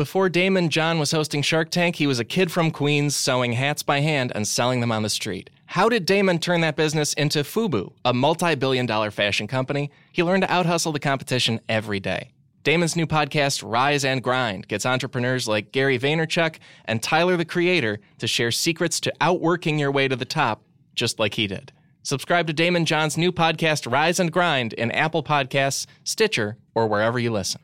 Before Daymond John was hosting Shark Tank, he was a kid from Queens sewing hats by hand and selling them on the street. How did Daymond turn that business into Fubu, a multi billion dollar fashion company? He learned to outhustle the competition every day. Daymond's new podcast, Rise and Grind, gets entrepreneurs like Gary Vaynerchuk and Tyler the Creator to share secrets to outworking your way to the top, just like he did. Subscribe to Daymond John's new podcast, Rise and Grind, in Apple Podcasts, Stitcher, or wherever you listen.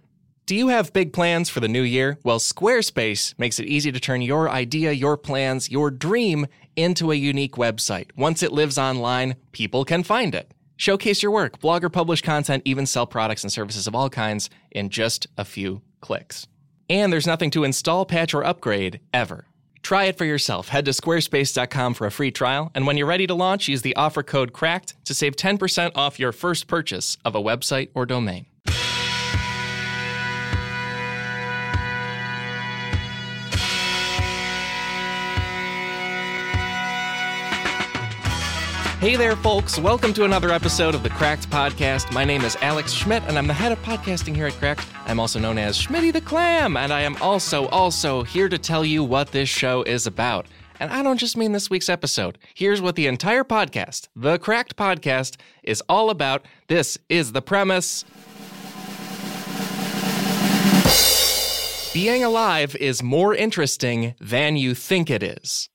Do you have big plans for the new year? Well, Squarespace makes it easy to turn your idea, your plans, your dream into a unique website. Once it lives online, people can find it. Showcase your work, blog or publish content, even sell products and services of all kinds in just a few clicks. And there's nothing to install, patch, or upgrade ever. Try it for yourself. Head to squarespace.com for a free trial, and when you're ready to launch, use the offer code CRACKED to save 10% off your first purchase of a website or domain. Hey there, folks. Welcome to another episode of the Cracked Podcast. My name is Alex Schmidt, and I'm the head of podcasting here at Cracked. I'm also known as Schmitty the Clam, and I am also, also here to tell you what this show is about. And I don't just mean this week's episode. Here's what the entire podcast, the Cracked Podcast, is all about. This is the premise. Being alive is more interesting than you think it is.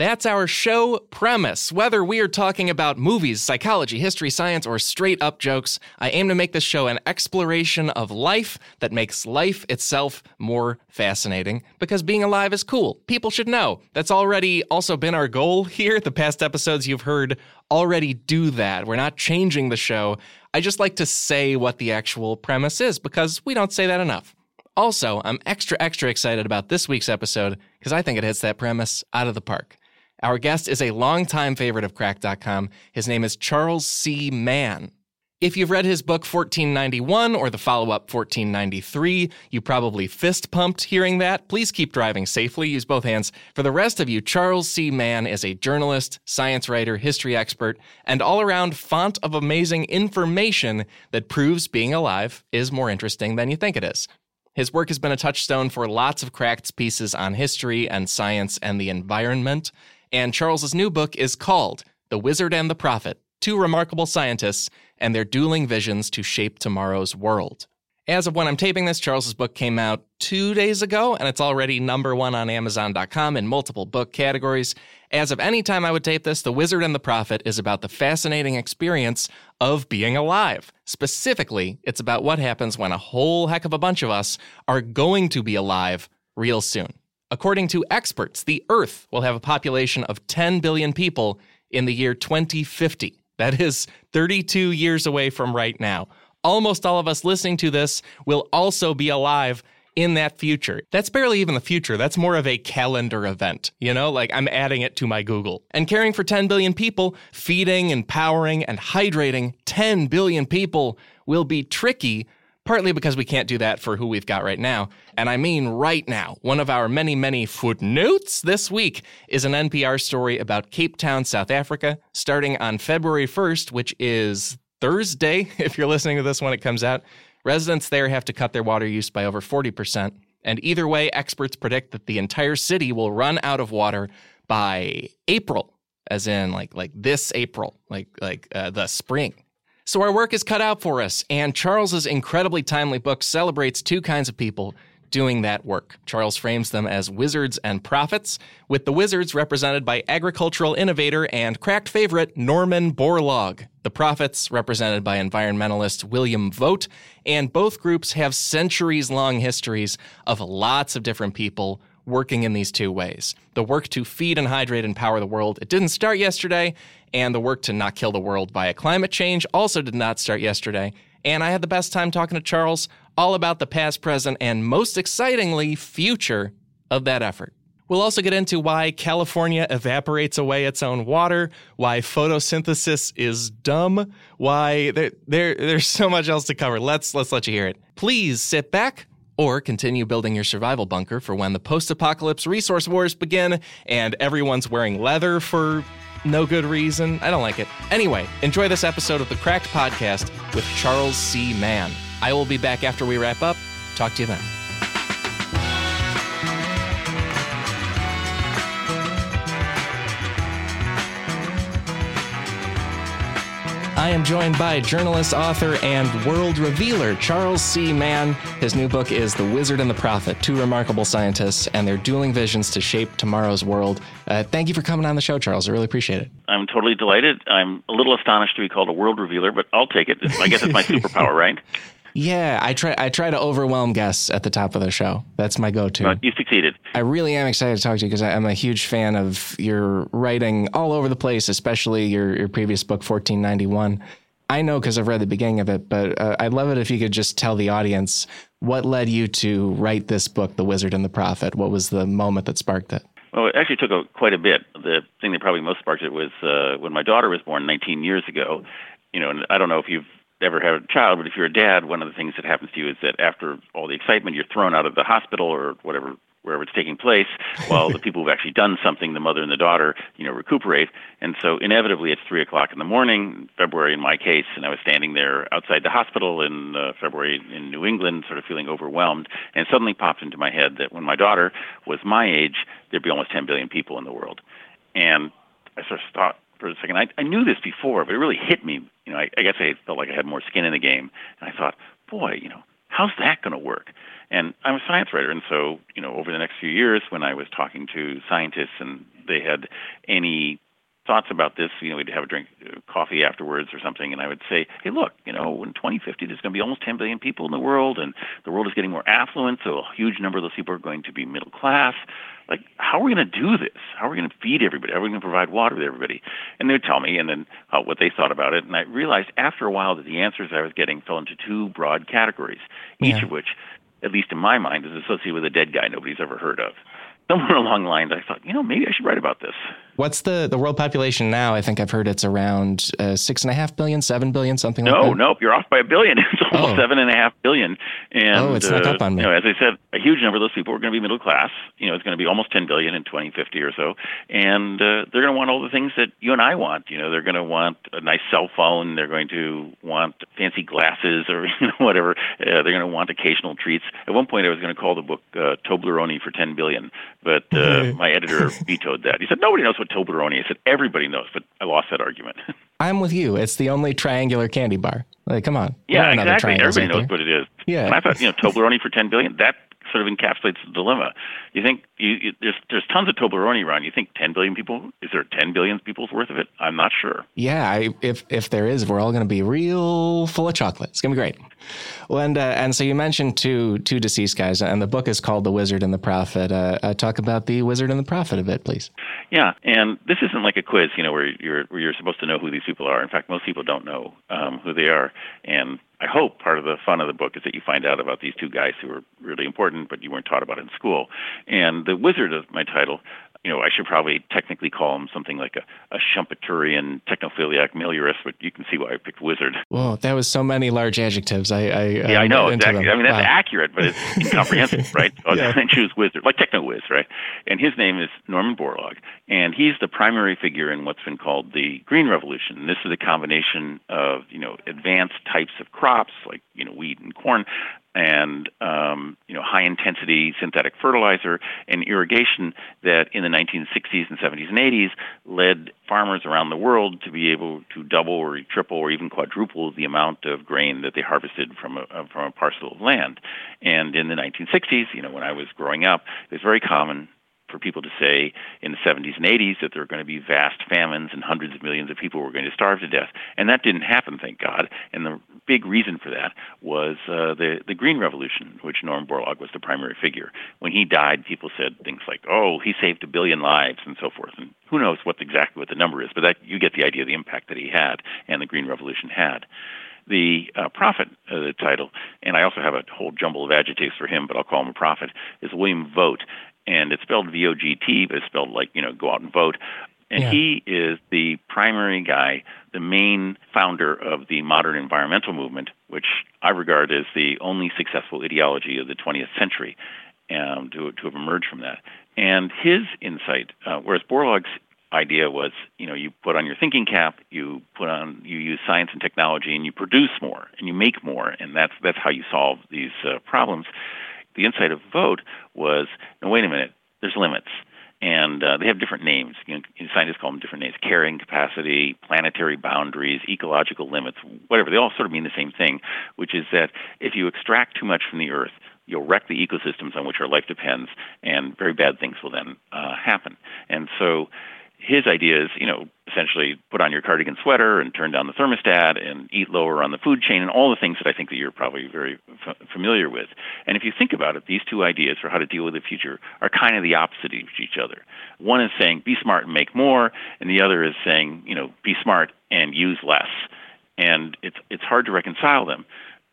That's our show premise. Whether we are talking about movies, psychology, history, science, or straight up jokes, I aim to make this show an exploration of life that makes life itself more fascinating because being alive is cool. People should know. That's already also been our goal here. The past episodes you've heard already do that. We're not changing the show. I just like to say what the actual premise is because we don't say that enough. Also, I'm extra, extra excited about this week's episode because I think it hits that premise out of the park. Our guest is a longtime favorite of Cracked.com. His name is Charles C. Mann. If you've read his book 1491 or the follow up 1493, you probably fist pumped hearing that. Please keep driving safely. Use both hands. For the rest of you, Charles C. Mann is a journalist, science writer, history expert, and all around font of amazing information that proves being alive is more interesting than you think it is. His work has been a touchstone for lots of Cracked's pieces on history and science and the environment. And Charles's new book is called The Wizard and the Prophet Two Remarkable Scientists and Their Dueling Visions to Shape Tomorrow's World. As of when I'm taping this, Charles's book came out two days ago, and it's already number one on Amazon.com in multiple book categories. As of any time I would tape this, The Wizard and the Prophet is about the fascinating experience of being alive. Specifically, it's about what happens when a whole heck of a bunch of us are going to be alive real soon. According to experts, the Earth will have a population of 10 billion people in the year 2050. That is 32 years away from right now. Almost all of us listening to this will also be alive in that future. That's barely even the future. That's more of a calendar event. You know, like I'm adding it to my Google. And caring for 10 billion people, feeding, and powering and hydrating 10 billion people will be tricky partly because we can't do that for who we've got right now. And I mean right now. One of our many, many footnotes this week is an NPR story about Cape Town, South Africa, starting on February 1st, which is Thursday, if you're listening to this when it comes out. Residents there have to cut their water use by over 40%. And either way, experts predict that the entire city will run out of water by April, as in like like this April, like like uh, the spring. So our work is cut out for us, and Charles's incredibly timely book celebrates two kinds of people doing that work. Charles frames them as wizards and prophets, with the wizards represented by agricultural innovator and cracked favorite Norman Borlaug, the prophets represented by environmentalist William Vogt, and both groups have centuries long histories of lots of different people working in these two ways. The work to feed and hydrate and power the world, it didn't start yesterday, and the work to not kill the world via climate change also did not start yesterday. And I had the best time talking to Charles all about the past, present, and most excitingly, future of that effort. We'll also get into why California evaporates away its own water, why photosynthesis is dumb, why there, there there's so much else to cover. Let's let's let you hear it. Please sit back or continue building your survival bunker for when the post-apocalypse resource wars begin and everyone's wearing leather for no good reason. I don't like it. Anyway, enjoy this episode of the Cracked Podcast with Charles C. Mann. I will be back after we wrap up. Talk to you then. I am joined by journalist, author, and world revealer Charles C. Mann. His new book is The Wizard and the Prophet Two Remarkable Scientists and Their Dueling Visions to Shape Tomorrow's World. Uh, thank you for coming on the show, Charles. I really appreciate it. I'm totally delighted. I'm a little astonished to be called a world revealer, but I'll take it. I guess it's my superpower, right? Yeah, I try. I try to overwhelm guests at the top of the show. That's my go-to. Well, you succeeded. I really am excited to talk to you because I'm a huge fan of your writing all over the place, especially your your previous book, 1491. I know because I've read the beginning of it, but uh, I'd love it if you could just tell the audience what led you to write this book, The Wizard and the Prophet. What was the moment that sparked it? Well, it actually took a, quite a bit. The thing that probably most sparked it was uh, when my daughter was born 19 years ago. You know, and I don't know if you've ever had a child, but if you're a dad, one of the things that happens to you is that after all the excitement, you're thrown out of the hospital or whatever wherever it's taking place, while the people who've actually done something, the mother and the daughter, you know, recuperate. And so inevitably it's three o'clock in the morning, February in my case, and I was standing there outside the hospital in uh, February in New England, sort of feeling overwhelmed, and suddenly popped into my head that when my daughter was my age, there'd be almost 10 billion people in the world. And I sort of thought, for a second. I, I knew this before, but it really hit me. You know, I, I guess I felt like I had more skin in the game, and I thought, boy, you know, how's that going to work? And I'm a science writer, and so you know, over the next few years, when I was talking to scientists and they had any thoughts about this, you know, we'd have a drink, uh, coffee afterwards or something, and I would say, hey, look, you know, in 2050, there's going to be almost 10 billion people in the world, and the world is getting more affluent, so a huge number of those people are going to be middle class. Like, how are we going to do this? How are we going to feed everybody? How are we going to provide water to everybody? And they would tell me, and then uh, what they thought about it, and I realized after a while that the answers I was getting fell into two broad categories, each of which, at least in my mind, is associated with a dead guy nobody's ever heard of somewhere along the lines, I thought, you know, maybe I should write about this. What's the, the world population now? I think I've heard it's around uh, six and a half billion, seven billion, something no, like that. No, nope, you're off by a billion. It's almost oh. seven and a half billion. And, oh, it's uh, up on me. You know, as I said, a huge number of those people are going to be middle class. You know, it's going to be almost 10 billion in 2050 or so. And uh, they're going to want all the things that you and I want. You know, they're going to want a nice cell phone. They're going to want fancy glasses or you know, whatever. Uh, they're going to want occasional treats. At one point, I was going to call the book uh, Toblerone for 10 billion, but uh, my editor vetoed that. He said, nobody knows what Toblerone is. I said, everybody knows, but I lost that argument. I'm with you. It's the only triangular candy bar. Like, come on. Yeah, exactly. Everybody knows what it is. Yeah. And I thought, you know, Toblerone for 10 billion, that sort of encapsulates the dilemma. You think you, you, there's there's tons of Toblerone around. You think 10 billion people? Is there 10 billion people's worth of it? I'm not sure. Yeah, I, if if there is, we're all going to be real full of chocolate. It's going to be great. Well, and uh, and so you mentioned two two deceased guys, and the book is called The Wizard and the Prophet. Uh, uh, talk about the Wizard and the Prophet a bit, please. Yeah, and this isn't like a quiz, you know, where you're where you're supposed to know who these people are. In fact, most people don't know um, who they are, and I hope part of the fun of the book is that you find out about these two guys who were really important, but you weren't taught about in school. And the wizard of my title you know, I should probably technically call him something like a, a Schumpeterian technophiliac meliorist, but you can see why I picked wizard. Whoa, that was so many large adjectives. I, I yeah, I know exactly. I mean, that's wow. accurate, but it's incomprehensible, right? Yeah. And choose wizard, like techno whiz, right? And his name is Norman Borlaug, and he's the primary figure in what's been called the Green Revolution. And This is a combination of you know advanced types of crops like you know wheat and corn, and um, you know high intensity synthetic fertilizer and irrigation that in the 1960s and 70s and 80s led farmers around the world to be able to double or triple or even quadruple the amount of grain that they harvested from a from a parcel of land. And in the 1960s, you know when I was growing up, it was very common for people to say in the 70s and 80s that there were going to be vast famines and hundreds of millions of people were going to starve to death. And that didn't happen, thank God. And the big reason for that was uh, the, the Green Revolution, which Norm Borlaug was the primary figure. When he died, people said things like, oh, he saved a billion lives and so forth. And who knows what exactly what the number is, but that you get the idea of the impact that he had and the Green Revolution had the uh, prophet, uh, the title, and I also have a whole jumble of adjectives for him, but I'll call him a prophet, is William Vogt and it's spelled V O G T, but it's spelled like you know go out and vote. And yeah. he is the primary guy, the main founder of the modern environmental movement, which I regard as the only successful ideology of the 20th century um, to, to have emerged from that. And his insight, uh, whereas Borlaug's idea was, you know, you put on your thinking cap, you put on, you use science and technology, and you produce more, and you make more, and that's that's how you solve these uh, problems the insight of Vogt was, no, wait a minute, there's limits. And uh, they have different names. You know, scientists call them different names: carrying capacity, planetary boundaries, ecological limits, whatever. They all sort of mean the same thing, which is that if you extract too much from the Earth, you'll wreck the ecosystems on which our life depends, and very bad things will then uh, happen. And so his idea is, you know, essentially put on your cardigan sweater and turn down the thermostat and eat lower on the food chain and all the things that I think that you're probably very f- familiar with. And if you think about it, these two ideas for how to deal with the future are kind of the opposite of each other. One is saying be smart and make more, and the other is saying, you know, be smart and use less. And it's it's hard to reconcile them.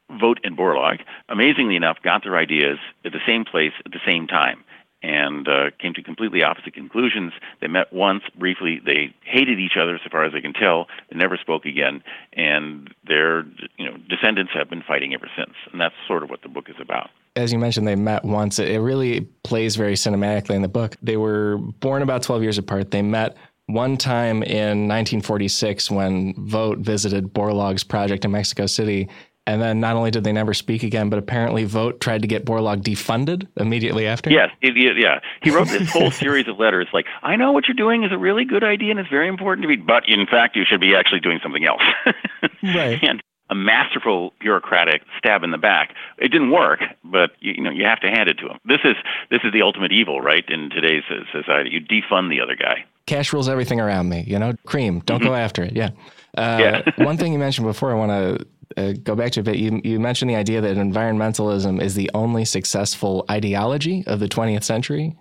Vogt and Borlaug, amazingly enough, got their ideas at the same place at the same time and uh, came to completely opposite conclusions. They met once briefly. They hated each other, so far as I can tell. They never spoke again, and their you know descendants have been fighting ever since. And that's sort of what the book is about. As you mentioned, they met once. It really plays very cinematically in the book. They were born about 12 years apart. They met one time in 1946 when Vogt visited Borlaug's project in Mexico City and then not only did they never speak again, but apparently Vogt tried to get Borlaug defunded immediately after. Yes, it, yeah. He wrote this whole series of letters like, I know what you're doing is a really good idea and it's very important to me, but in fact, you should be actually doing something else. right. And a masterful bureaucratic stab in the back. It didn't work, but you, you know you have to hand it to him. This is this is the ultimate evil, right? In today's society, you defund the other guy. Cash rules everything around me. You know, cream. Don't mm-hmm. go after it. Yeah. Uh, yeah. one thing you mentioned before, I want to uh, go back to a bit. You, you mentioned the idea that environmentalism is the only successful ideology of the 20th century.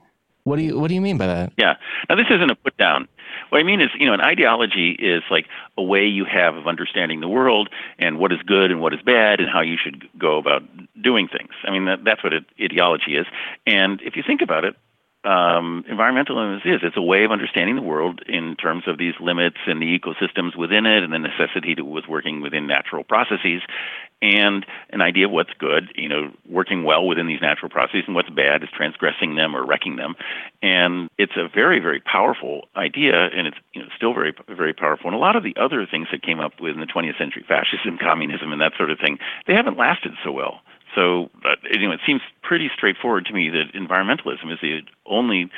What do you What do you mean by that? Yeah. Now, this isn't a put down. What I mean is, you know, an ideology is like a way you have of understanding the world and what is good and what is bad and how you should go about doing things. I mean, that, that's what it, ideology is. And if you think about it, um, environmentalism is. It's a way of understanding the world in terms of these limits and the ecosystems within it, and the necessity to was working within natural processes, and an idea of what's good, you know, working well within these natural processes, and what's bad is transgressing them or wrecking them. And it's a very, very powerful idea, and it's you know still very, very powerful. And a lot of the other things that came up with in the 20th century, fascism, communism, and that sort of thing, they haven't lasted so well. So, you know, it seems pretty straightforward to me that environmentalism is the only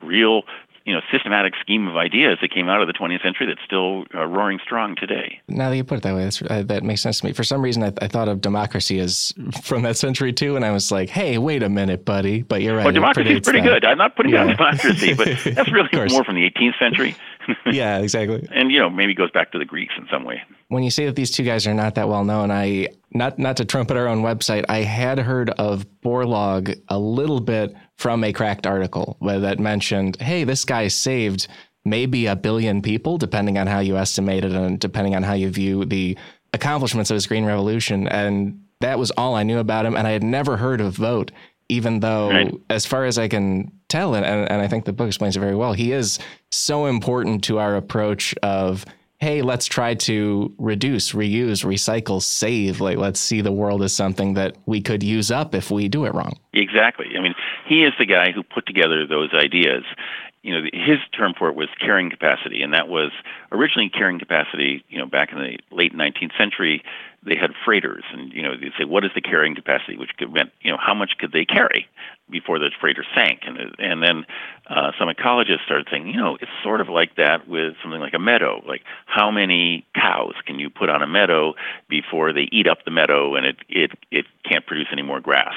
real you know systematic scheme of ideas that came out of the 20th century that's still uh, roaring strong today. Now that you put it that way, uh, that makes sense to me. For some reason, I, I, thought of democracy as from that century too, and I was like, "Hey, wait a minute, buddy!" But you're right. Well, democracy is pretty that. good. I'm not putting yeah. down democracy, but that's really more from the 18th century. yeah, exactly. and you know, maybe goes back to the Greeks in some way. When you say that these two guys are not that well known, I not not to trumpet our own website, I had heard of Borlaug a little bit from a cracked article that mentioned, hey, this guy saved maybe a billion people, depending on how you estimate it and depending on how you view the accomplishments of his Green Revolution. And that was all I knew about him. And I had never heard of Vogt, even though, right. as far as I can tell, and, and I think the book explains it very well, he is so important to our approach of hey, let's try to reduce, reuse, recycle, save. Like, let's see the world as something that we could use up if we do it wrong. Exactly. I mean, he is the guy who put together those ideas. You know, his term for it was carrying capacity, and that was originally carrying capacity. You know, back in the late 19th century, they had freighters, and you know, they'd say, "What is the carrying capacity?" Which meant, you know, how much could they carry before the freighter sank? And and then uh, some ecologists started saying, you know, it's sort of like that with something like a meadow. Like, how many cows can you put on a meadow before they eat up the meadow and it it it can't produce any more grass?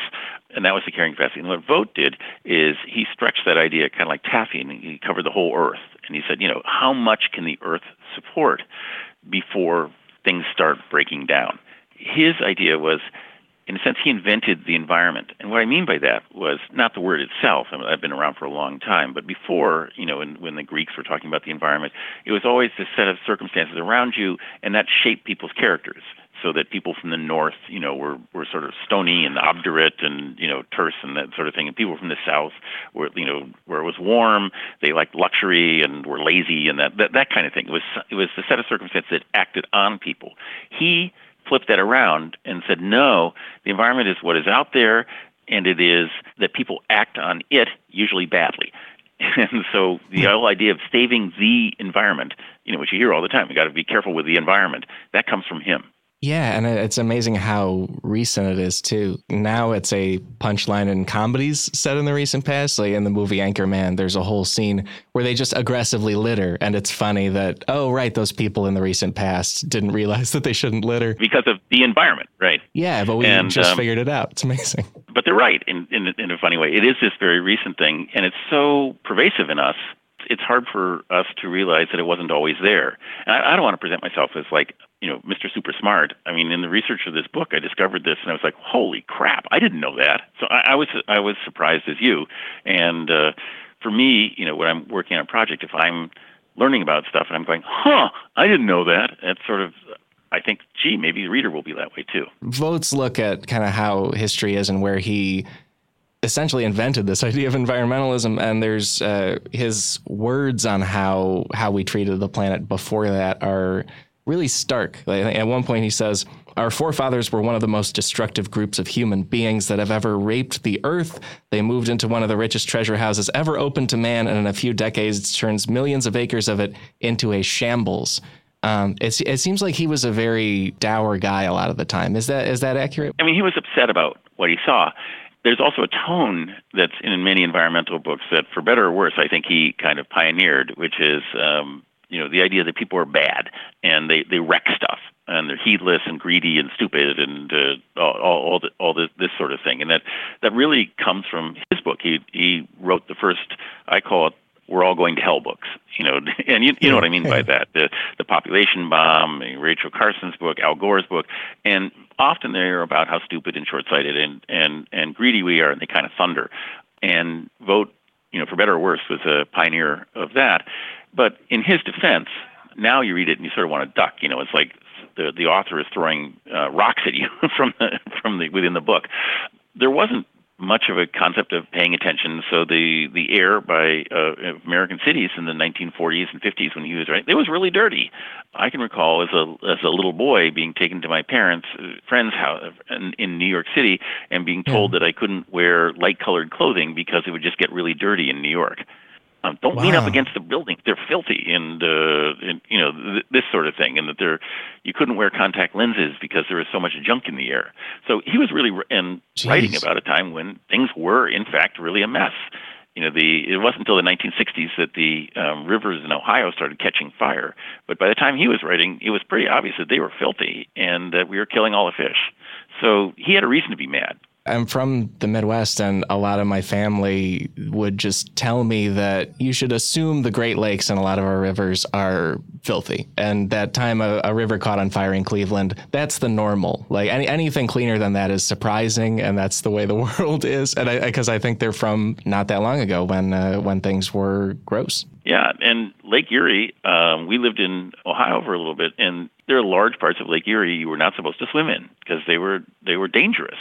And that was the carrying capacity. And what Vogt did is he stretched that idea kind of like taffy, and he covered the whole Earth. And he said, you know, how much can the Earth support before things start breaking down. His idea was, in a sense, he invented the environment. And what I mean by that was not the word itself. I mean, I've been around for a long time, but before, you know, when, when the Greeks were talking about the environment, it was always this set of circumstances around you, and that shaped people's characters so that people from the north, you know, were were sort of stony and obdurate and you know terse and that sort of thing, and people from the south were you know where it was warm, they liked luxury and were lazy and that that, that kind of thing. It was it was the set of circumstances that acted on people. He flipped that around and said, no, the environment is what is out there, and it is that people act on it usually badly. And so the whole idea of saving the environment, you know, which you hear all the time, you got to be careful with the environment. That comes from him. Yeah, and it's amazing how recent it is too. Now it's a punchline in comedies set in the recent past. Like in the movie Anchorman, there's a whole scene where they just aggressively litter, and it's funny that oh right, those people in the recent past didn't realize that they shouldn't litter because of the environment, right? Yeah, but we and, just um, figured it out. It's amazing. But they're right in, in in a funny way. It is this very recent thing, and it's so pervasive in us it's hard for us to realize that it wasn't always there. And I, I don't want to present myself as like, you know, Mr. Super Smart. I mean, in the research of this book, I discovered this, and I was like, holy crap, I didn't know that. So I, I was I was surprised as you. And uh, for me, you know, when I'm working on a project, if I'm learning about stuff and I'm going, huh, I didn't know that, That's sort of I think, gee, maybe the reader will be that way too. Vogt's look at kind of how history is and where he essentially invented this idea of environmentalism and there's uh, his words on how how we treated the planet before that are really stark like, at one point he says our forefathers were one of the most destructive groups of human beings that have ever raped the earth. They moved into one of the richest treasure houses ever opened to man, and in a few decades turns millions of acres of it into a shambles. Um, it, it seems like he was a very dour guy a lot of the time. Is that is that accurate? I mean, he was upset about what he saw, there's also a tone that's in many environmental books that, for better or worse, I think he kind of pioneered, which is um, you know the idea that people are bad and they they wreck stuff and they're heedless and greedy and stupid and uh, all all, the, all this, this sort of thing, and that that really comes from his book. He he wrote the first I call it we're all going to hell books, you know, and you, you know what I mean by that. The the population bomb, Rachel Carson's book, Al Gore's book, and often they're about how stupid and short-sighted and and and greedy we are, and they kind of thunder. And Vogt, you know, for better or worse, was a pioneer of that. But in his defense, now you read it and you sort of want to duck. You know, it's like the the author is throwing uh, rocks at you from the from the within the book. There wasn't much of a concept of paying attention. So the the air by uh, American cities in the 1940s and 50s when he was right, it was really dirty. I can recall as a as a little boy being taken to my parents' uh, friend's house in, in New York City and being told yeah. that I couldn't wear light colored clothing because it would just get really dirty in New York. Um, don't wow. lean up against the building; they're filthy, and, uh, and you know th- this sort of thing. And that they're you couldn't wear contact lenses because there was so much junk in the air. So he was really and writing about a time when things were, in fact, really a mess. You know, the it wasn't until the 1960s that the um, rivers in Ohio started catching fire. But by the time he was writing, it was pretty obvious that they were filthy and that we were killing all the fish. So he had a reason to be mad. I'm from the Midwest, and a lot of my family would just tell me that you should assume the Great Lakes and a lot of our rivers are filthy. And that time a, a river caught on fire in Cleveland, that's the normal. Like any, anything cleaner than that is surprising, and that's the way the world is. And because I, I, think they're from not that long ago when uh, when things were gross. Yeah, and Lake Erie, um, we lived in Ohio for a little bit, and there are large parts of Lake Erie you were not supposed to swim in because they were they were dangerous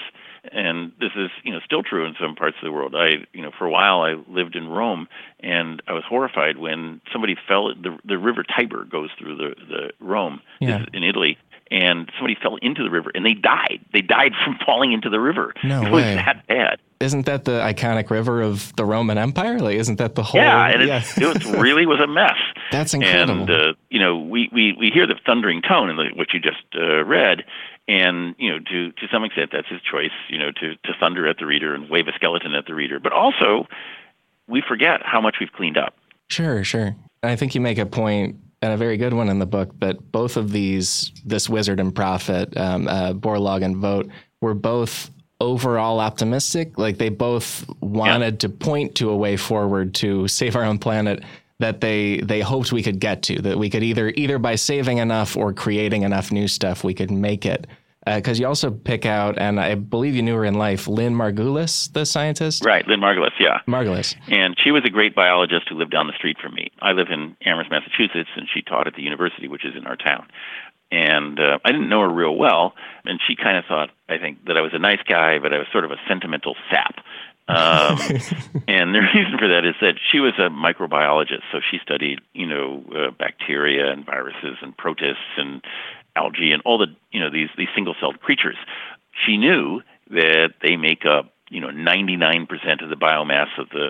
and this is you know still true in some parts of the world. I you know for a while I lived in Rome, and I was horrified when somebody fell. The the river Tiber goes through the the Rome yeah. in Italy, and somebody fell into the river and they died. They died from falling into the river. No it was way. that bad. Isn't that the iconic river of the Roman Empire? Like, isn't that the whole? Yeah, and yeah. It, it was really was a mess. That's incredible. And uh, you know, we, we we hear the thundering tone in the, what you just uh, read, and you know to to some extent that's his choice you know to to thunder at the reader and wave a skeleton at the reader. But also we forget how much we've cleaned up. Sure sure. I think you make a point and a very good one in the book that both of these this wizard and prophet um, uh, borlaug and Vogt were both overall optimistic. Like they both wanted yeah. to point to a way forward to save our own planet that they they hoped we could get to that we could either either by saving enough or creating enough new stuff we could make it because uh, you also pick out, and I believe you knew her in life, Lynn Margulis, the scientist. Right, Lynn Margulis, yeah. Margulis. And she was a great biologist who lived down the street from me. I live in Amherst, Massachusetts, and she taught at the university, which is in our town. And uh, I didn't know her real well, and she kind of thought, I think, that I was a nice guy, but I was sort of a sentimental sap. um, and the reason for that is that she was a microbiologist, so she studied, you know, uh, bacteria and viruses and protists and algae and all the you know these these single celled creatures. She knew that they make up you know 99% of the biomass of the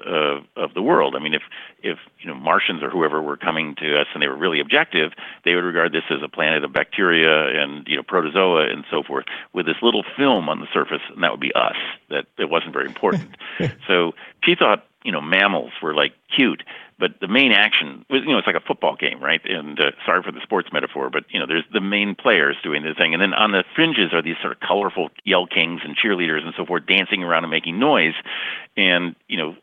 uh, of the world. I mean, if if you know Martians or whoever were coming to us and they were really objective, they would regard this as a planet of bacteria and you know protozoa and so forth, with this little film on the surface, and that would be us. That it wasn't very important. so she thought you know mammals were like cute but the main action was you know it's like a football game right? And uh, sorry for the sports metaphor but you know there's the main players doing the thing. And then on the fringes are these sort of colorful yell kings and cheerleaders and so forth dancing around and making noise. And you know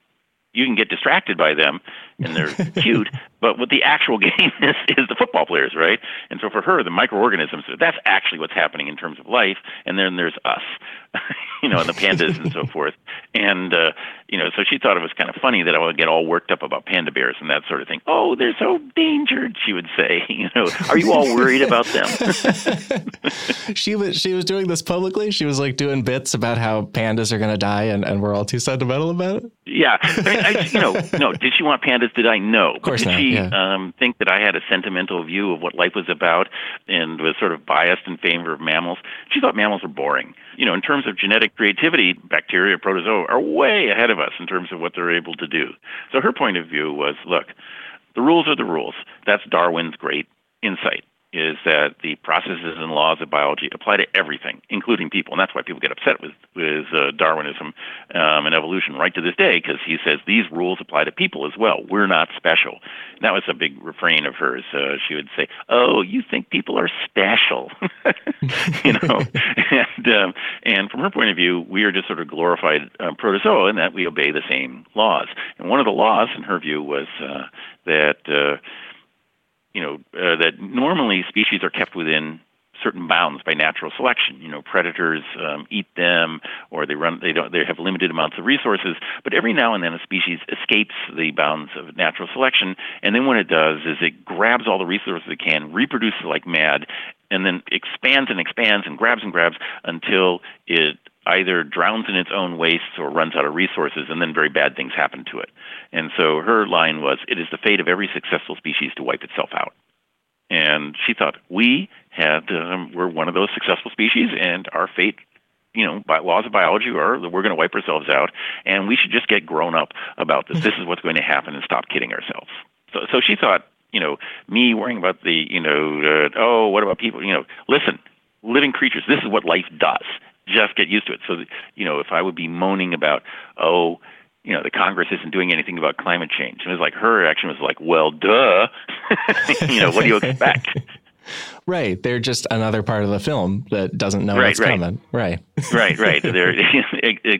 you can get distracted by them and they're cute but what the actual game is is the football players right? And so for her the microorganisms that's actually what's happening in terms of life. And then there's us you know and the pandas and so forth. And uh you know so she thought it was kind of funny that i would get all worked up about panda bears and that sort of thing. Oh they're so endangered she would say you know. Are you all worried about them? She was she was doing this publicly. She was like doing bits about how pandas are going to die and, and we're all too sentimental about it? Yeah. I mean, I, you know no did she want pandas? To die no. Of course not, yeah. um, think that I had a sentimental view of what life was about and was sort of biased in favor of mammals? She thought mammals were boring. You know, in terms of genetic creativity, bacteria, protozoa are way ahead of us in terms of what they're able to do. So her point of view was, look, the rules are the rules. That's Darwin's great insight is that the processes and laws of biology apply to everything, including people, and that's why people get upset with with uh, Darwinism um, and evolution right to this day, because he says these rules apply to people as well. We're not special. And that was a big refrain of hers. Uh, she would say, "Oh, you think people are special?" you know, and um, and from her point of view, we are just sort of glorified uh, protozoa in that we obey the same laws. And one of the laws, in her view, was uh, that. You know, uh, that normally species are kept within certain bounds by natural selection. You know, predators um, eat them, or they run. They don't. They have limited amounts of resources. But every now and then, a species escapes the bounds of natural selection, and then what it does is it grabs all the resources it can, reproduces like mad, and then expands and expands and grabs and grabs until it either drowns in its own wastes or runs out of resources, and then very bad things happen to it. And so her line was, "It is the fate of every successful species to wipe itself out." And she thought we had um, we're one of those successful species, and our fate you know, by laws of biology are that we're going to wipe ourselves out, and we should just get grown up about this. This is what's going to happen, and stop kidding ourselves. So, so she thought, you know, me worrying about the, you know, uh, oh, what about people? You know, listen, living creatures. This is what life does. Just get used to it. So, you know, if I would be moaning about, oh, you know, the Congress isn't doing anything about climate change, and it was like her reaction was like, well, duh. you know, what do you expect? Right. They're just another part of the film that doesn't know right, what's right. coming. Right. right, right. They're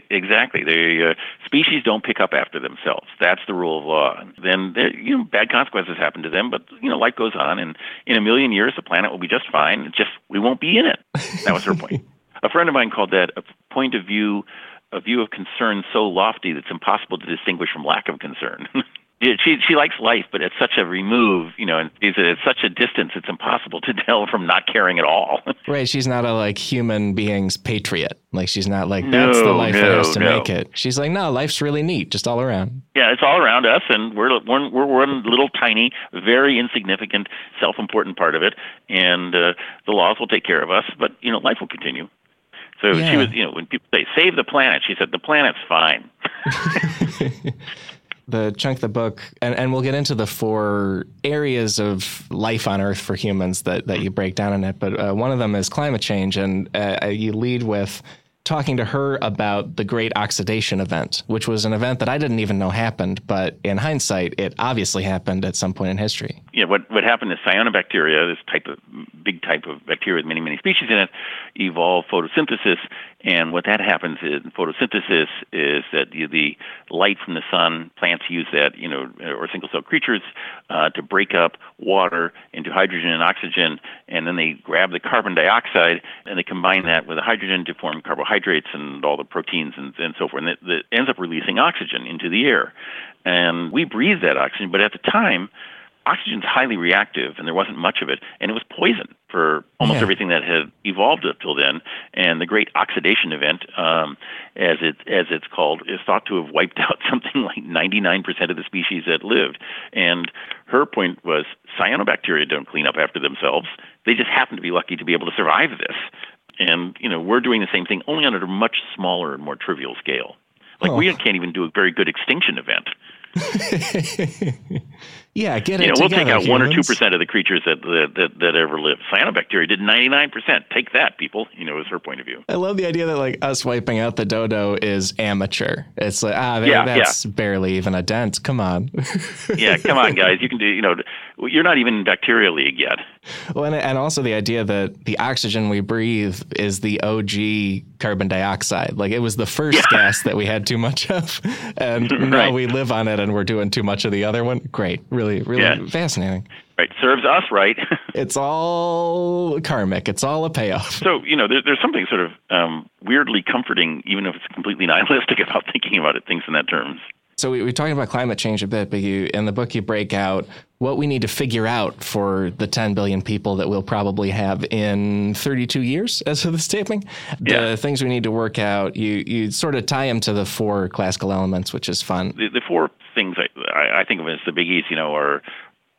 exactly. They uh, species don't pick up after themselves. That's the rule of law. Then you know bad consequences happen to them, but you know life goes on, and in a million years the planet will be just fine. It's just we won't be in it. That was her point. A friend of mine called that a point of view, a view of concern so lofty that it's impossible to distinguish from lack of concern. she she likes life, but it's such a remove, you know, and it's at such a distance, it's impossible to tell from not caring at all. right. She's not a like human being's patriot. Like she's not like that's the life no, that has to no. make it. She's like, no, life's really neat, just all around. Yeah, it's all around us, and we're we're we're one little tiny, very insignificant, self-important part of it, and uh, the laws will take care of us. But you know, life will continue. So Yeah. she was, you know, when people say save the planet, she said the planet's fine. the chunk of the book, and, and we'll get into the four areas of life on Earth for humans that, that you break down in it. But uh, one of them is climate change, and uh, you lead with talking to her about the Great Oxidation Event, which was an event that I didn't even know happened, but in hindsight, it obviously happened at some point in history. yeah, what what happened is cyanobacteria, this type of big type of bacteria with many many species in it, evolve photosynthesis, and what that happens in photosynthesis is that the, the light from the sun, plants use that, you know, or single cell creatures, uh, to break up water into hydrogen and oxygen, and then they grab the carbon dioxide and they combine that with the hydrogen to form carbohydrates and all the proteins and, and so forth, and it, it ends up releasing oxygen into the air. And we breathe that oxygen, but at the time, oxygen's highly reactive and there wasn't much of it and it was poison for almost Yeah. everything that had evolved up till then and the great oxidation event um, as it as it's called is thought to have wiped out something like 99% of the species that lived and her point was cyanobacteria don't clean up after themselves they just happen to be lucky to be able to survive this and you know we're doing the same thing only on a much smaller and more trivial scale Like oh. we can't even do a very good extinction event. yeah, get it. You know, we'll take out humans. one or two percent of the creatures that, that that, that ever lived. Cyanobacteria did ninety nine percent. Take that, people. You know, is her point of view. I love the idea that like us wiping out the dodo is amateur. It's like ah, yeah, that's yeah. barely even a dent. Come on. yeah, come on, guys. You can do. You know, you're not even in bacteria league yet. Well, and, and also the idea that the oxygen we breathe is the OG carbon dioxide. Like it was the first yeah. gas that we had too much of, and right. now we live on it and we're doing too much of the other one. Great, really, really yeah. fascinating. Right, serves us right. it's all karmic. It's all a payoff. So you know, there, there's something sort of um, weirdly comforting, even if it's completely nihilistic, about thinking about it, things in that terms. So we, we talked about climate change a bit, but you in the book you break out what we need to figure out for the 10 billion people that we'll probably have in 32 years as of this taping. Yeah. The things we need to work out, you you sort of tie them to the four classical elements, which is fun. The, the four things I, I think of as the biggies, you know, are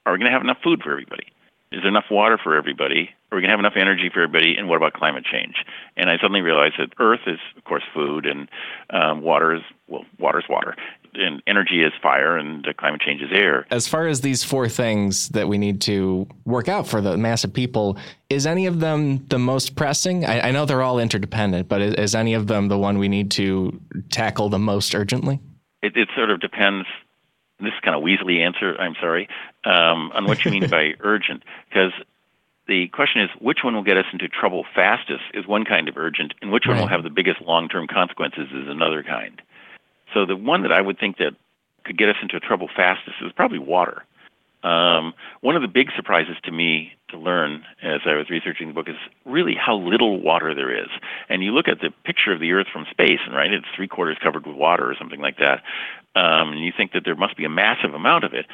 are we going to have enough food for everybody? Is there enough water for everybody? Are we going to have enough energy for everybody? And what about climate change? And I suddenly realized that Earth is, of course, food, and um, water is well, water is water, and energy is fire, and climate change is air. As far as these four things that we need to work out for the mass of people, is any of them the most pressing? I, I know they're all interdependent, but is, is, any of them the one we need to tackle the most urgently? It, it sort of depends. This is kind of Weasley answer. I'm sorry um, on what you mean by urgent, because the question is which one will get us into trouble fastest is one kind of urgent, and which right. one will have the biggest long-term consequences is another kind. So the one that I would think that could get us into trouble fastest is probably water. Um, one of the big surprises to me to learn as I was researching the book is really how little water there is. And you look at the picture of the Earth from space, and right, it's three quarters covered with water or something like that, um, and you think that there must be a massive amount of it.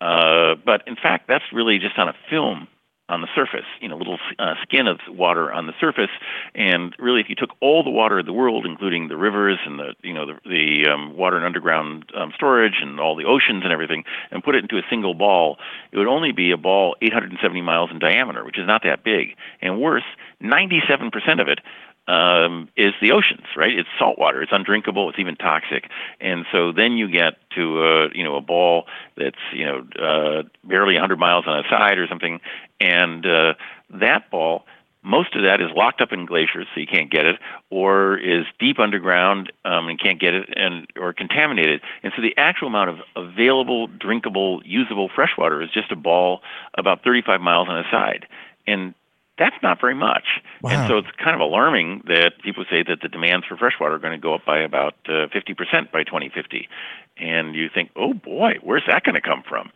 Uh, but in fact, that's really just on a film on the surface, you know, little uh, skin of water on the surface. And really, if you took all the water of the world, including the rivers and the, you know, the, the um, water and underground um, storage and all the oceans and everything, and put it into a single ball, it would only be a ball 870 miles in diameter, which is not that big. And worse, 97% of it um, is the oceans, right? It's salt water. It's undrinkable. It's even toxic. And so then you get to a, you know a ball that's you know uh, barely 100 miles on a side or something, and uh, that ball. Most of that is locked up in glaciers, so you can't get it, or is deep underground um, and can't get it, and or contaminated. And so the actual amount of available, drinkable, usable freshwater is just a ball about 35 miles on a side. And that's not very much. Wow. And so it's kind of alarming that people say that the demands for freshwater are going to go up by about uh, 50% by 2050. And you think, oh boy, where's that going to come from?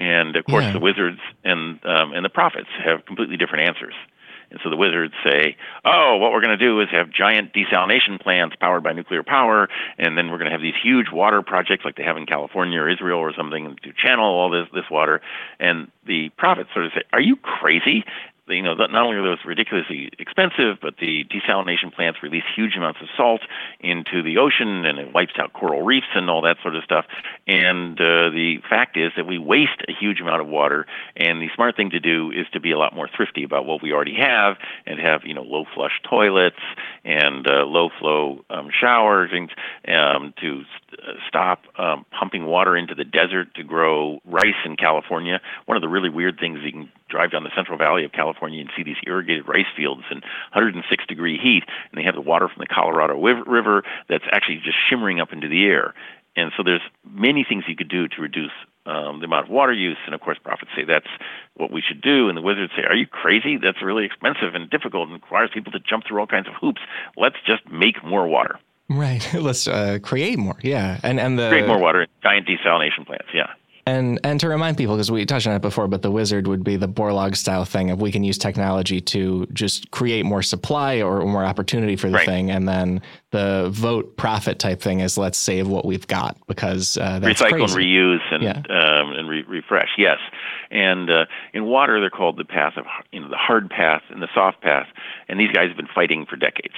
And of course, yeah. the wizards and um, and the prophets have completely different answers. And so the wizards say, oh, what we're going to do is have giant desalination plants powered by nuclear power, and then we're going to have these huge water projects like they have in California or Israel or something to channel all this, this water. And the prophets sort of say, are you crazy? You know, not only are those ridiculously expensive, but the desalination plants release huge amounts of salt into the ocean, and it wipes out coral reefs and all that sort of stuff. And uh, the fact is that we waste a huge amount of water, and the smart thing to do is to be a lot more thrifty about what we already have, and have you know low flush toilets and uh, low flow um, showers, and um, to uh, stop um, pumping water into the desert to grow rice in California. One of the really weird things you can drive down the Central Valley of California and see these irrigated rice fields in 106 degree heat, and they have the water from the Colorado River that's actually just shimmering up into the air. And so there's many things you could do to reduce um, the amount of water use. And of course, prophets say that's what we should do. And the wizards say, Are you crazy? That's really expensive and difficult and requires people to jump through all kinds of hoops. Let's just make more water. Right. Let's uh, create more. Yeah. And and the create more water. Giant desalination plants. Yeah. And and to remind people, because we touched on it before, but the wizard would be the Borlaug style thing of we can use technology to just create more supply or more opportunity for the right. thing, and then the Vogt prophet type thing is let's save what we've got because uh, that's recycle crazy. and reuse and yeah. um, and re- refresh. Yes, and uh, in water they're called the path of you know the hard path and the soft path, and these guys have been fighting for decades.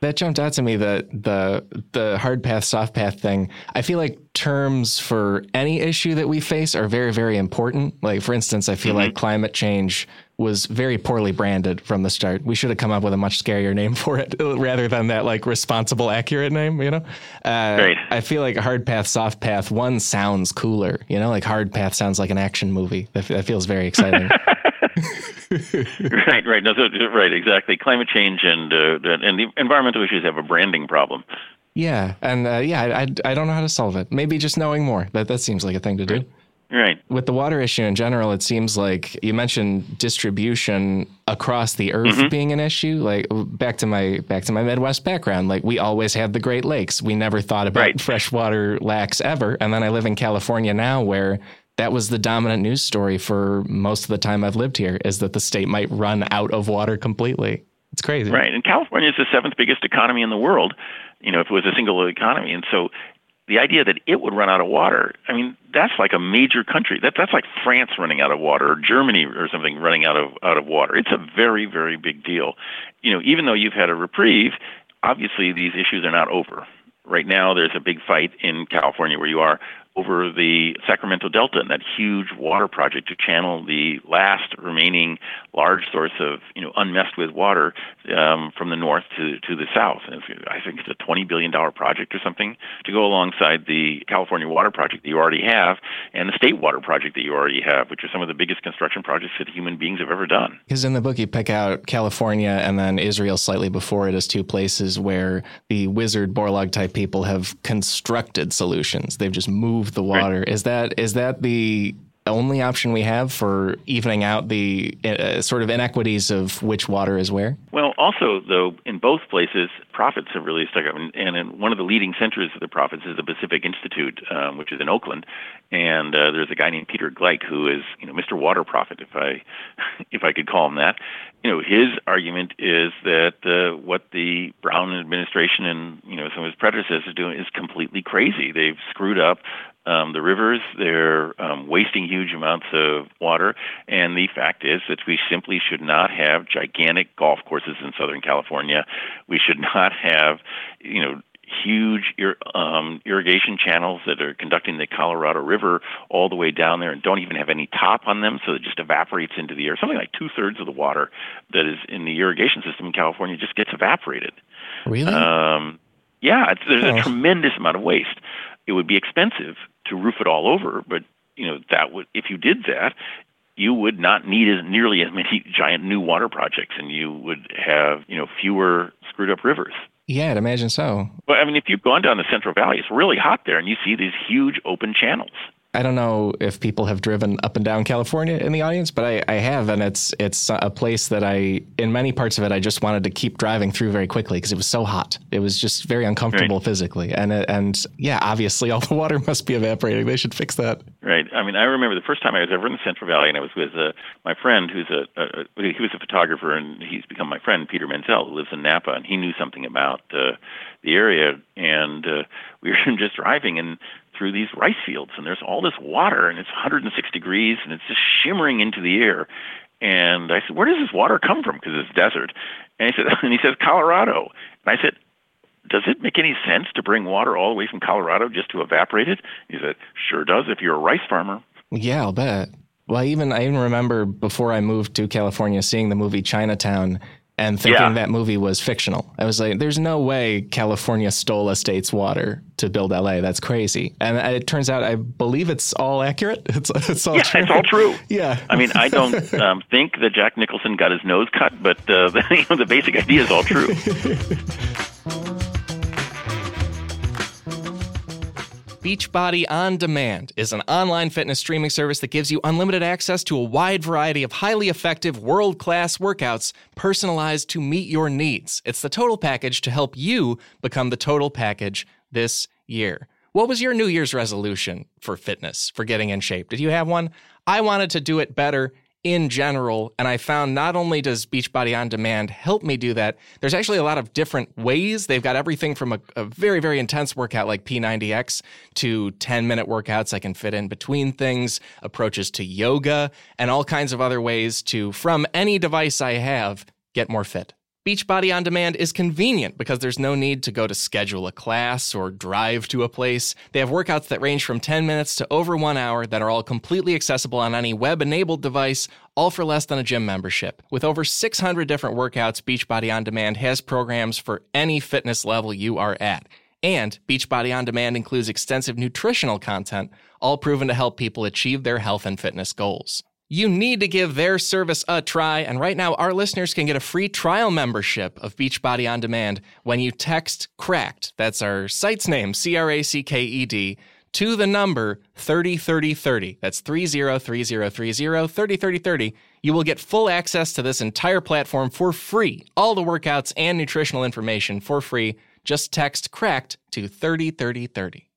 That jumped out to me the the the hard path soft path thing. I feel like terms for any issue that we face are very, very important. Like, for instance, I feel mm-hmm. like climate change was very poorly branded from the start. We should have come up with a much scarier name for it rather than that like responsible, accurate name. You know, uh, right. I feel like hard path, soft path. One sounds cooler. You know, like hard path sounds like an action movie. That, that feels very exciting. right, right, no, so, right, exactly. Climate change and uh, and the environmental issues have a branding problem. Yeah, and uh, yeah, I, I, I don't know how to solve it. Maybe just knowing more. That that seems like a thing to do. Right. With the water issue in general, it seems like you mentioned distribution across the earth mm-hmm. being an issue. Like back to my back to my Midwest background, like we always had the Great Lakes. We never thought about right. freshwater lacks ever. And then I live in California now where that was the dominant news story for most of the time I've lived here is that the state might run out of water completely. It's crazy. Right. And California is the seventh biggest economy in the world, you know, if it was a single economy. And so the idea that it would run out of water, I mean, that's like a major country. That that's like France running out of water or Germany or something running out of out of water. It's a very very big deal. You know, even though you've had a reprieve, obviously these issues are not over. Right now, there's a big fight in California where you are over the Sacramento Delta and that huge water project to channel the last remaining large source of you know unmessed with water um, from the north to to the south. And I think it's a twenty billion dollar project or something to go alongside the California Water Project that you already have and the State Water Project that you already have, which are some of the biggest construction projects that human beings have ever done. Because in the book you pick out California and then Israel slightly before it as two places where the wizard Borlaug type people have constructed solutions. They've just moved the water. Right. Is that is that the only option we have for evening out the uh, sort of inequities of which water is where? Well, also, though, in both places, prophets have really stuck up. And, and one of the leading centers of the prophets is the Pacific Institute, um, which is in Oakland. And uh, there's a guy named Peter Gleick who is, you know, Mr. Water Prophet, if I, if I could call him that. You know, his argument is that uh, what the Brown administration and you know some of his predecessors are doing is completely crazy. They've screwed up um, the rivers. They're um, wasting huge amounts of water. And the fact is that we simply should not have gigantic golf courses in Southern California. We should not have, you know, huge ir- um, irrigation channels that are conducting the Colorado River all the way down there and don't even have any top on them, so it just evaporates into the air. Something like two thirds of the water that is in the irrigation system in California just gets evaporated. Really? Um, yeah, there's oh. a tremendous amount of waste. It would be expensive to roof it all over, but you know that would if you did that, you would not need as nearly as many giant new water projects, and you would have you know fewer screwed up rivers. Yeah, I'd imagine so. But I mean, if you've gone down the Central Valley, it's really hot there, and you see these huge open channels. I don't know if people have driven up and down California in the audience, but I, I have, and it's it's a place that I, in many parts of it, I just wanted to keep driving through very quickly because it was so hot. It was just very uncomfortable right. physically, and and yeah, obviously all the water must be evaporating. They should fix that. Right. I mean, I remember the first time I was ever in the Central Valley, and I was with uh, my friend, who's a, a, he was a photographer, and he's become my friend, Peter Menzel, who lives in Napa, and he knew something about uh, the area, and uh, we were just driving and through these rice fields, and there's all this water, and it's 106 degrees, and it's just shimmering into the air. And I said, "Where does this water come from?" Because it's desert. And he said, and he says, "Colorado." And I said, "Does it make any sense to bring water all the way from Colorado just to evaporate it?" He said, "Sure does if you're a rice farmer." Yeah, I'll bet. Well, I even I even remember before I moved to California, seeing the movie Chinatown and thinking yeah. that movie was fictional. I was like, there's no way California stole a state's water to build LA. That's crazy. And it turns out, I believe it's all accurate. It's, it's all yeah, true. it's all true. yeah. I mean, I don't um, think that Jack Nicholson got his nose cut, but uh, the, you know, the basic idea is all true. Beachbody On Demand is an online fitness streaming service that gives you unlimited access to a wide variety of highly effective, world class workouts personalized to meet your needs. It's the total package to help you become the total package this year. What was your New Year's resolution for fitness, for getting in shape? Did you have one? I wanted to do it better in general. And I found not only does Beachbody On Demand help me do that, there's actually a lot of different ways. They've got everything from a, a very, very intense workout like P90X to 10 minute workouts I can fit in between things, approaches to yoga, and all kinds of other ways to, from any device I have, get more fit. Beachbody On Demand is convenient because there's no need to go to schedule a class or drive to a place. They have workouts that range from 10 minutes to over one hour that are all completely accessible on any web enabled device, all for less than a gym membership. With over 600 different workouts, Beachbody On Demand has programs for any fitness level you are at. And Beachbody On Demand includes extensive nutritional content, all proven to help people achieve their health and fitness goals. You need to give their service a try, and right now our listeners can get a free trial membership of Beachbody On Demand when you text CRACKED, that's our site's name, C R A C K E D, to the number 303030. That's 303030 303030. You will get full access to this entire platform for free. All the workouts and nutritional information for free. Just text CRACKED to 303030.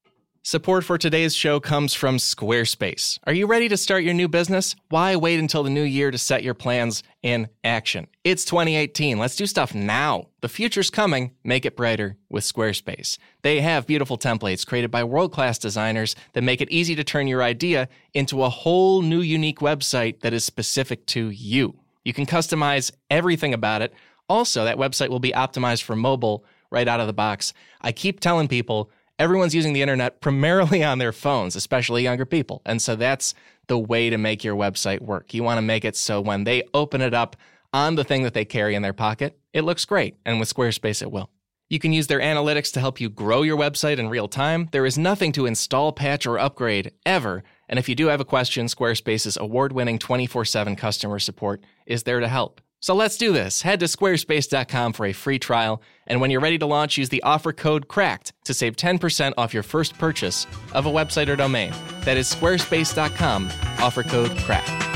Support for today's show comes from Squarespace. Are you ready to start your new business? Why wait until the new year to set your plans in action? It's 2018. Let's do stuff now. The future's coming. Make it brighter with Squarespace. They have beautiful templates created by world class designers that make it easy to turn your idea into a whole new unique website that is specific to you. You can customize everything about it. Also, that website will be optimized for mobile right out of the box. I keep telling people, everyone's using the internet primarily on their phones, especially younger people. And so that's the way to make your website work. You want to make it so when they open it up on the thing that they carry in their pocket, it looks great. And with Squarespace, it will. You can use their analytics to help you grow your website in real time. There is nothing to install, patch, or upgrade ever. And if you do have a question, Squarespace's award winning 24 7 customer support is there to help. So let's do this. Head to squarespace.com for a free trial, and when you're ready to launch, use the offer code CRACKED to save 10% off your first purchase of a website or domain. That is squarespace.com, offer code CRACKED.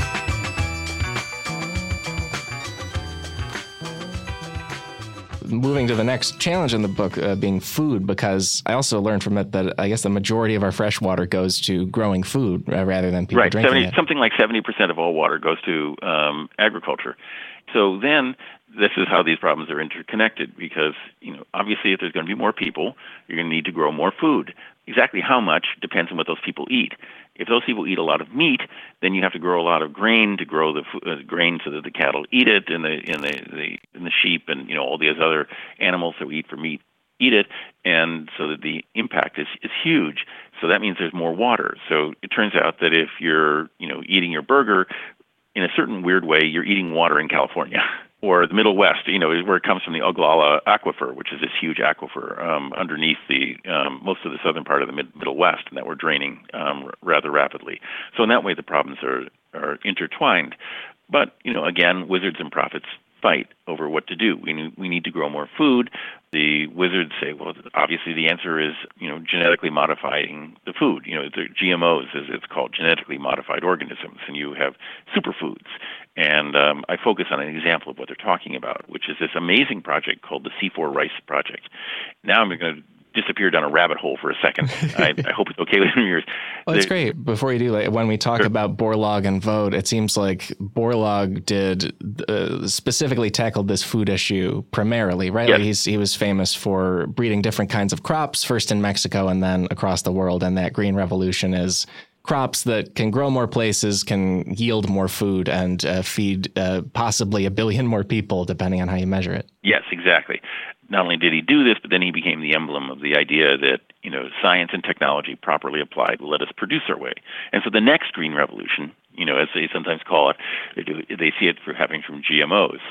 Moving to the next challenge in the book uh, being food because I also learned from it that I guess the majority of our fresh water goes to growing food uh, rather than people right. drinking 70, it. Something like 70% of all water goes to um, agriculture. So then this is how these problems are interconnected because, you know, obviously if there's going to be more people, you're going to need to grow more food. Exactly how much depends on what those people eat. If those people eat a lot of meat, then you have to grow a lot of grain to grow the uh, grain so that the cattle eat it, and the and the, the and the sheep and you know all these other animals that we eat for meat eat it, and so that the impact is is huge. So that means there's more water. So it turns out that if you're you know eating your burger in a certain weird way, you're eating water in California or the Middle West, you know, where it comes from the Ogallala Aquifer, which is this huge aquifer um, underneath the um, most of the southern part of the mid- Middle West, and that we're draining um, r- rather rapidly. So in that way, the problems are are intertwined. But you know, again, wizards and prophets fight over what to do. We need, we need to grow more food. The wizards say, well, obviously the answer is, you know, genetically modifying the food. You know, the GMOs, as it's called, genetically modified organisms, and you have superfoods. And um, I focus on an example of what they're talking about, which is this amazing project called the C4 Rice Project. Now I'm going to disappear down a rabbit hole for a second. I, I hope it's okay with yours. Well, it's great. Before you do, like, when we talk sure. about Borlaug and Vogt, it seems like Borlaug did uh, specifically tackled this food issue primarily, right? Yes. Like he's he was famous for breeding different kinds of crops, first in Mexico and then across the world. And that green revolution is crops that can grow more places, can yield more food, and uh, feed uh, possibly a billion more people, depending on how you measure it. Yes, exactly not only did he do this, but then he became the emblem of the idea that you know science and technology properly applied will let us produce our way. And so the next green revolution, you know, as they sometimes call it, they, do, they see it for happening from GMOs.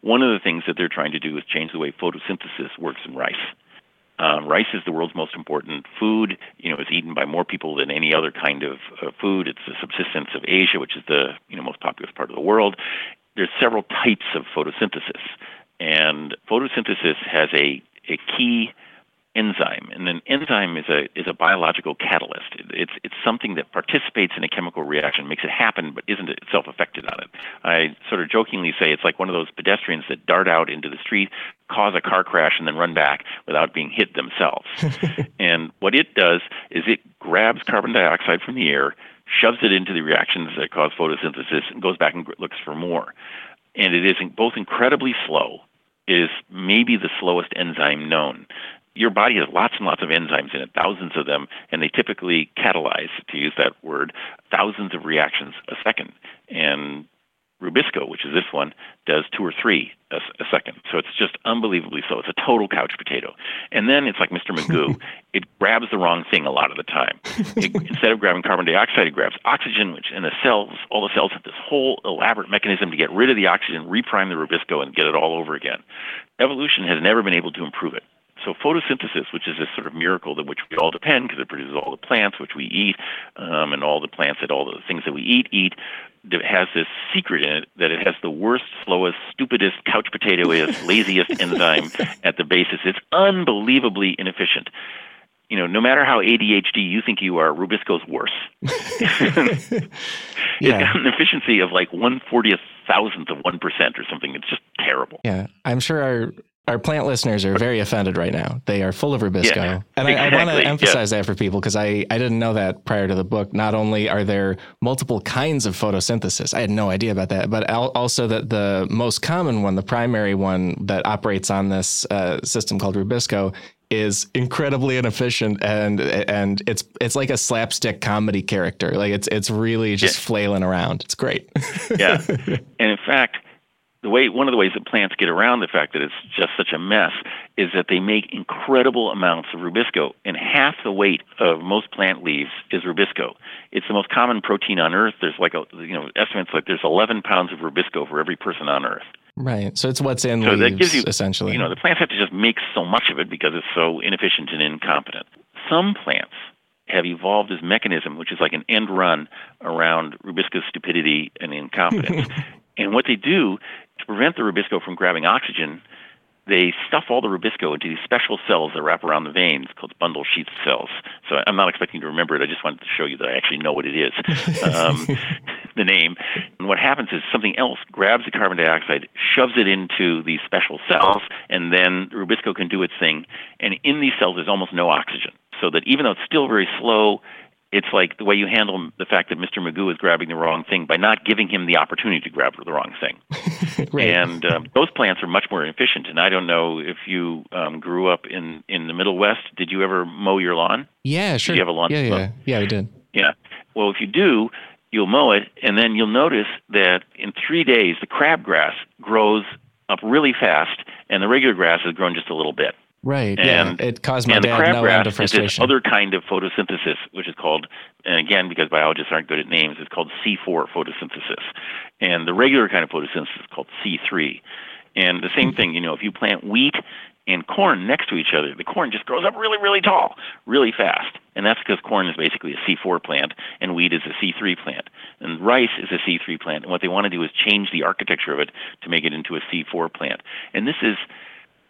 One of the things that they're trying to do is change the way photosynthesis works in rice. Um, rice is the world's most important food. You know, it's eaten by more people than any other kind of uh, food. It's the subsistence of Asia, which is the you know most populous part of the world. There's several types of photosynthesis. And photosynthesis has a, a key enzyme, and an enzyme is a is a biological catalyst. It's it's something that participates in a chemical reaction, makes it happen, but isn't itself affected on it. I sort of jokingly say it's like one of those pedestrians that dart out into the street, cause a car crash, and then run back without being hit themselves. and what it does is it grabs carbon dioxide from the air, shoves it into the reactions that cause photosynthesis, and goes back and looks for more and it is both incredibly slow. It is maybe the slowest enzyme known. Your body has lots and lots of enzymes in it, thousands of them, and they typically catalyze, to use that word, thousands of reactions a second. And Rubisco, which is this one, does two or three a, a, second. So it's just unbelievably slow. It's a total couch potato. And then it's like Mr. Magoo. it grabs the wrong thing a lot of the time. It, instead of grabbing carbon dioxide, it grabs oxygen, which in the cells, all the cells have this whole elaborate mechanism to get rid of the oxygen, reprime the Rubisco, and get it all over again. Evolution has never been able to improve it. So photosynthesis, which is this sort of miracle that which we all depend because it produces all the plants which we eat, um, and all the plants that all the things that we eat eat, has this secret in it that it has the worst, slowest, stupidest, couch potatoist, laziest enzyme at the basis. It's unbelievably inefficient. You know, no matter how ADHD you think you are, Rubisco's worse. it's got an efficiency of like one fortieth thousandth of one percent or something. It's just terrible. Yeah, I'm sure our our plant listeners are very offended right now. They are full of Rubisco. Yeah, and exactly. I, I want to emphasize yeah. that for people because I, I didn't know that prior to the book. Not only are there multiple kinds of photosynthesis, I had no idea about that, but also that the most common one, the primary one that operates on this uh, system called Rubisco, is incredibly inefficient and and it's it's like a slapstick comedy character. Like it's it's really just yeah. flailing around. It's great. yeah. And in fact, the way one of the ways that plants get around the fact that it's just such a mess is that they make incredible amounts of rubisco and half the weight of most plant leaves is rubisco. It's the most common protein on earth. There's like a you know estimates like there's 11 pounds of rubisco for every person on earth. Right. So it's what's in so leaves, that gives you essentially. you know the plants have to just make so much of it because it's so inefficient and incompetent. Some plants have evolved this mechanism, which is like an end run around Rubisco's stupidity and incompetence. and what they do to prevent the rubisco from grabbing oxygen, they stuff all the rubisco into these special cells that wrap around the veins called bundle sheath cells. So I'm not expecting you to remember it. I just wanted to show you that I actually know what it is, um, the name. And what happens is something else grabs the carbon dioxide, shoves it into these special cells, and then the rubisco can do its thing. And in these cells, there's almost no oxygen. So that even though it's still very slow, it's like the way you handle the fact that Mr. Magoo is grabbing the wrong thing by not giving him the opportunity to grab the wrong thing. right. And um, those plants are much more efficient. And I don't know if you um, grew up in in the Middle West. Did you ever mow your lawn? Yeah, sure. Did you have a lawn? Yeah, yeah, yeah. I did. Yeah. Well, if you do, you'll mow it, and then you'll notice that in three days the crabgrass grows up really fast, and the regular grass has grown just a little bit. Right. And, yeah. It caused my dad no end of frustration. Is this other kind of photosynthesis, which is called, and again, because biologists aren't good at names, it's called C4 photosynthesis. And the regular kind of photosynthesis is called C3. And the same hmm. thing, you know, if you plant wheat and corn next to each other, the corn just grows up really, really tall, really fast. And that's because corn is basically a C4 plant and wheat is a C3 plant. And rice is a C3 plant. And what they want to do is change the architecture of it to make it into a C4 plant. And this is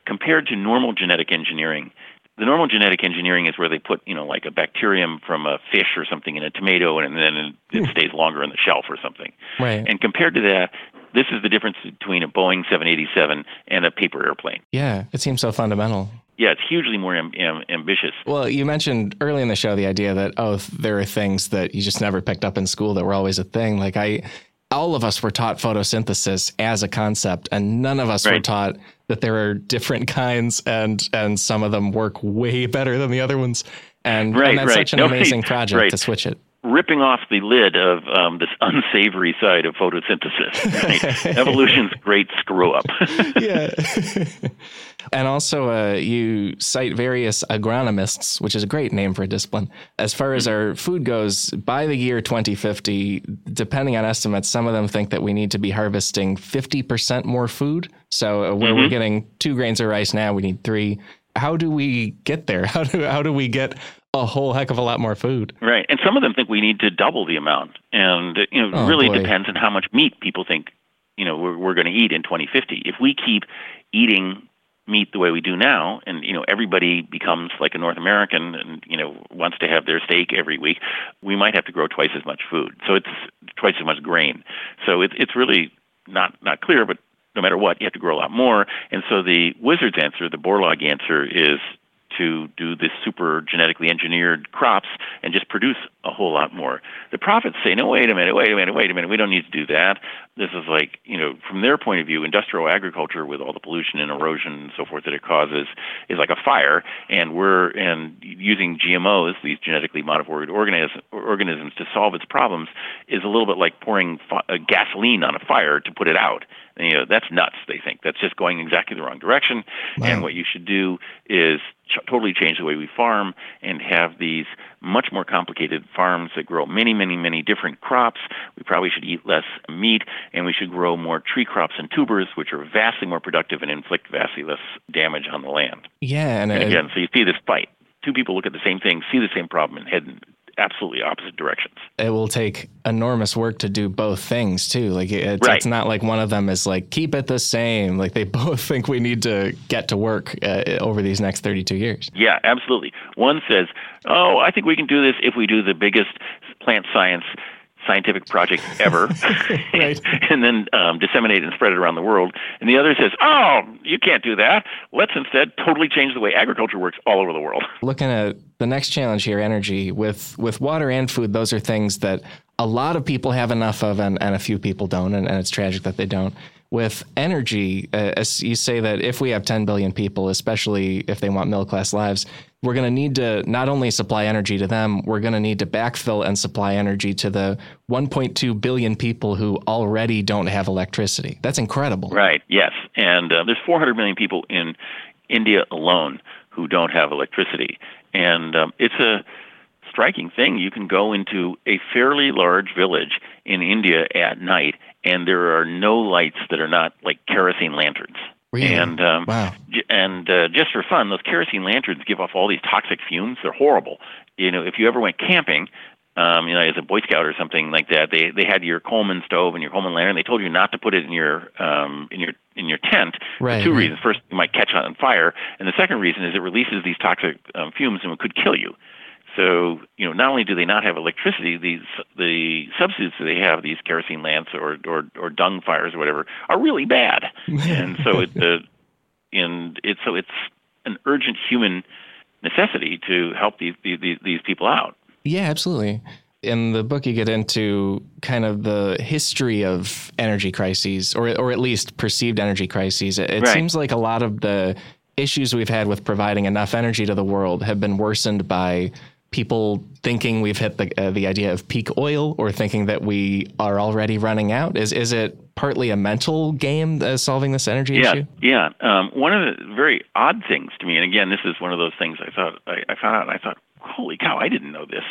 compared to normal genetic engineering, the normal genetic engineering is where they put, you know, like a bacterium from a fish or something in a tomato, and then it hmm. stays longer on the shelf or something. Right. And compared to that, this is the difference between a Boeing 787 and a paper airplane. Yeah, it seems so fundamental. Yeah, it's hugely more am- am- ambitious. Well, you mentioned early in the show the idea that oh, there are things that you just never picked up in school that were always a thing. Like I, all of us were taught photosynthesis as a concept, and none of us right. were taught that there are different kinds, and and some of them work way better than the other ones. And, right, and that's right. such an Nobody, amazing project right. to switch it. Ripping off the lid of um, this unsavory side of photosynthesis. Right? Evolution's great screw up. yeah. And also, uh, you cite various agronomists, which is a great name for a discipline. As far as our food goes, by the year 2050, depending on estimates, some of them think that we need to be harvesting 50% more food. So, uh, where mm-hmm. we're getting two grains of rice now, we need three. How do we get there? How do, how do we get a whole heck of a lot more food? Right. And some of them think we need to double the amount. And, uh, you know, oh, really boy. depends on how much meat people think you know we're, we're going to eat in 2050 if we keep eating meat the way we do now, and you know everybody becomes like a North American and you know wants to have their steak every week, we might have to grow twice as much food. So it's twice as much grain. So it's it's really not not clear, but no matter what, you have to grow a lot more. And so the wizard's answer, the Borlaug answer, is to do this super genetically engineered crops and just produce a whole lot more. The prophets say, no, wait a minute, wait a minute, wait a minute, we don't need to do that. This is like, you know, from their point of view, industrial agriculture with all the pollution and erosion and so forth that it causes is like a fire, and we're and using GMOs, these genetically modified organisms, organisms to solve its problems is a little bit like pouring uh, gasoline on a fire to put it out. You know, that's nuts. They think that's just going exactly the wrong direction. Wow. And what you should do is ch- totally change the way we farm and have these much more complicated farms that grow many, many, many different crops. We probably should eat less meat, and we should grow more tree crops and tubers, which are vastly more productive and inflict vastly less damage on the land. Yeah, and, and uh, again, so you see this fight. Two people look at the same thing, see the same problem, and head in absolutely opposite directions. It will take enormous work to do both things too. Like it's, right. it's not like one of them is like keep it the same. Like they both think we need to get to work uh, over these next 32 years. Yeah, absolutely. One says, "Oh, I think we can do this if we do the biggest plant science scientific project ever, right. and then um, disseminate and spread it around the world. And the other says, "Oh, you can't do that. Let's instead totally change the way agriculture works all over the world." Looking at the next challenge here, energy with with water and food, those are things that a lot of people have enough of, and, and a few people don't, and, and it's tragic that they don't with energy, uh, as you say that if we have 10 billion people, especially if they want middle class lives, we're going to need to not only supply energy to them, we're going to need to backfill and supply energy to the 1.2 billion people who already don't have electricity. That's incredible. Right, yes. And uh, there's 400 million people in India alone who don't have electricity. And um, it's a striking thing. You can go into a fairly large village in India at night and there are no lights that are not like kerosene lanterns. Really? And um, wow. and uh, just for fun, those kerosene lanterns give off all these toxic fumes. They're horrible. You know, if you ever went camping, um, you know, as a Boy Scout or something like that, they they had your Coleman stove and your Coleman lantern. They told you not to put it in your um, in your in your tent right, for two right. reasons. First, you might catch on fire, and the second reason is it releases these toxic um, fumes and it could kill you. So, you know, not only do they not have electricity, these the substitutes that they have, these kerosene lamps or or, or dung fires or whatever, are really bad. and so it, uh, and it's so it's an urgent human necessity to help these these these people out. Yeah, absolutely. In the book, you get into kind of the history of energy crises, or or at least perceived energy crises. It, it right. seems like a lot of the issues we've had with providing enough energy to the world have been worsened by people thinking we've hit the uh, the idea of peak oil or thinking that we are already running out? Is is it partly a mental game uh, solving this energy yeah, issue? Yeah. Um, one of the very odd things to me, and again, this is one of those things I thought I, I found out, and I thought, holy cow, I didn't know this.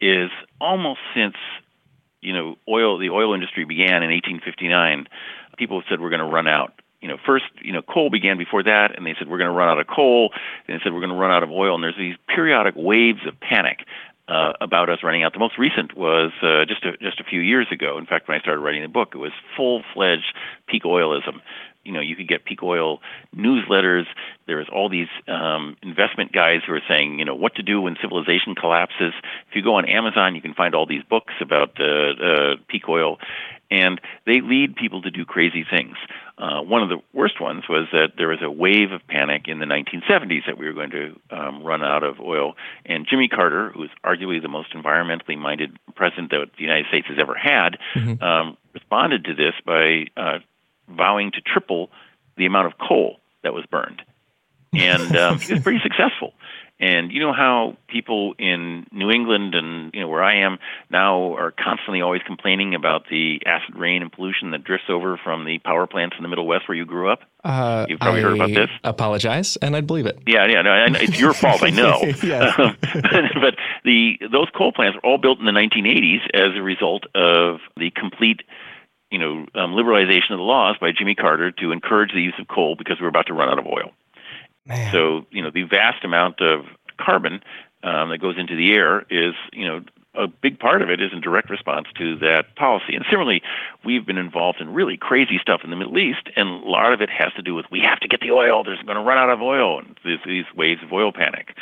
Is almost since you know oil, the oil industry began in 1859, people have said we're going to run out you know, first, you know, coal began before that, and they said we're going to run out of coal, and they said we're going to run out of oil, and there's these periodic waves of panic uh, about us running out. The most recent was uh, just a, just a few years ago. In fact, when I started writing the book, it was full-fledged peak oilism. You know, you could get peak oil newsletters. There was all these um, investment guys who are saying, you know, what to do when civilization collapses. If you go on Amazon, you can find all these books about uh, uh, peak oil, and they lead people to do crazy things. Uh, one of the worst ones was that there was a wave of panic in the 1970s that we were going to um, run out of oil. And Jimmy Carter, who is arguably the most environmentally minded president that the United States has ever had, mm-hmm. um, responded to this by uh, vowing to triple the amount of coal that was burned. And um, he was pretty successful. And you know how people in New England and you know where I am now are constantly always complaining about the acid rain and pollution that drifts over from the power plants in the Middle West where you grew up. Uh, You've probably I heard about this. I apologize, and I'd believe it. Yeah, yeah, no, it's your fault. I know. Um, but the those coal plants were all built in the 1980s as a result of the complete you know um, liberalization of the laws by Jimmy Carter to encourage the use of coal because we were about to run out of oil. Man. So, you know, the vast amount of carbon um, that goes into the air is, you know, a big part of it is in direct response to that policy. And similarly, we've been involved in really crazy stuff in the Middle East, and a lot of it has to do with we have to get the oil. There's going to run out of oil, and these, these waves of oil panic.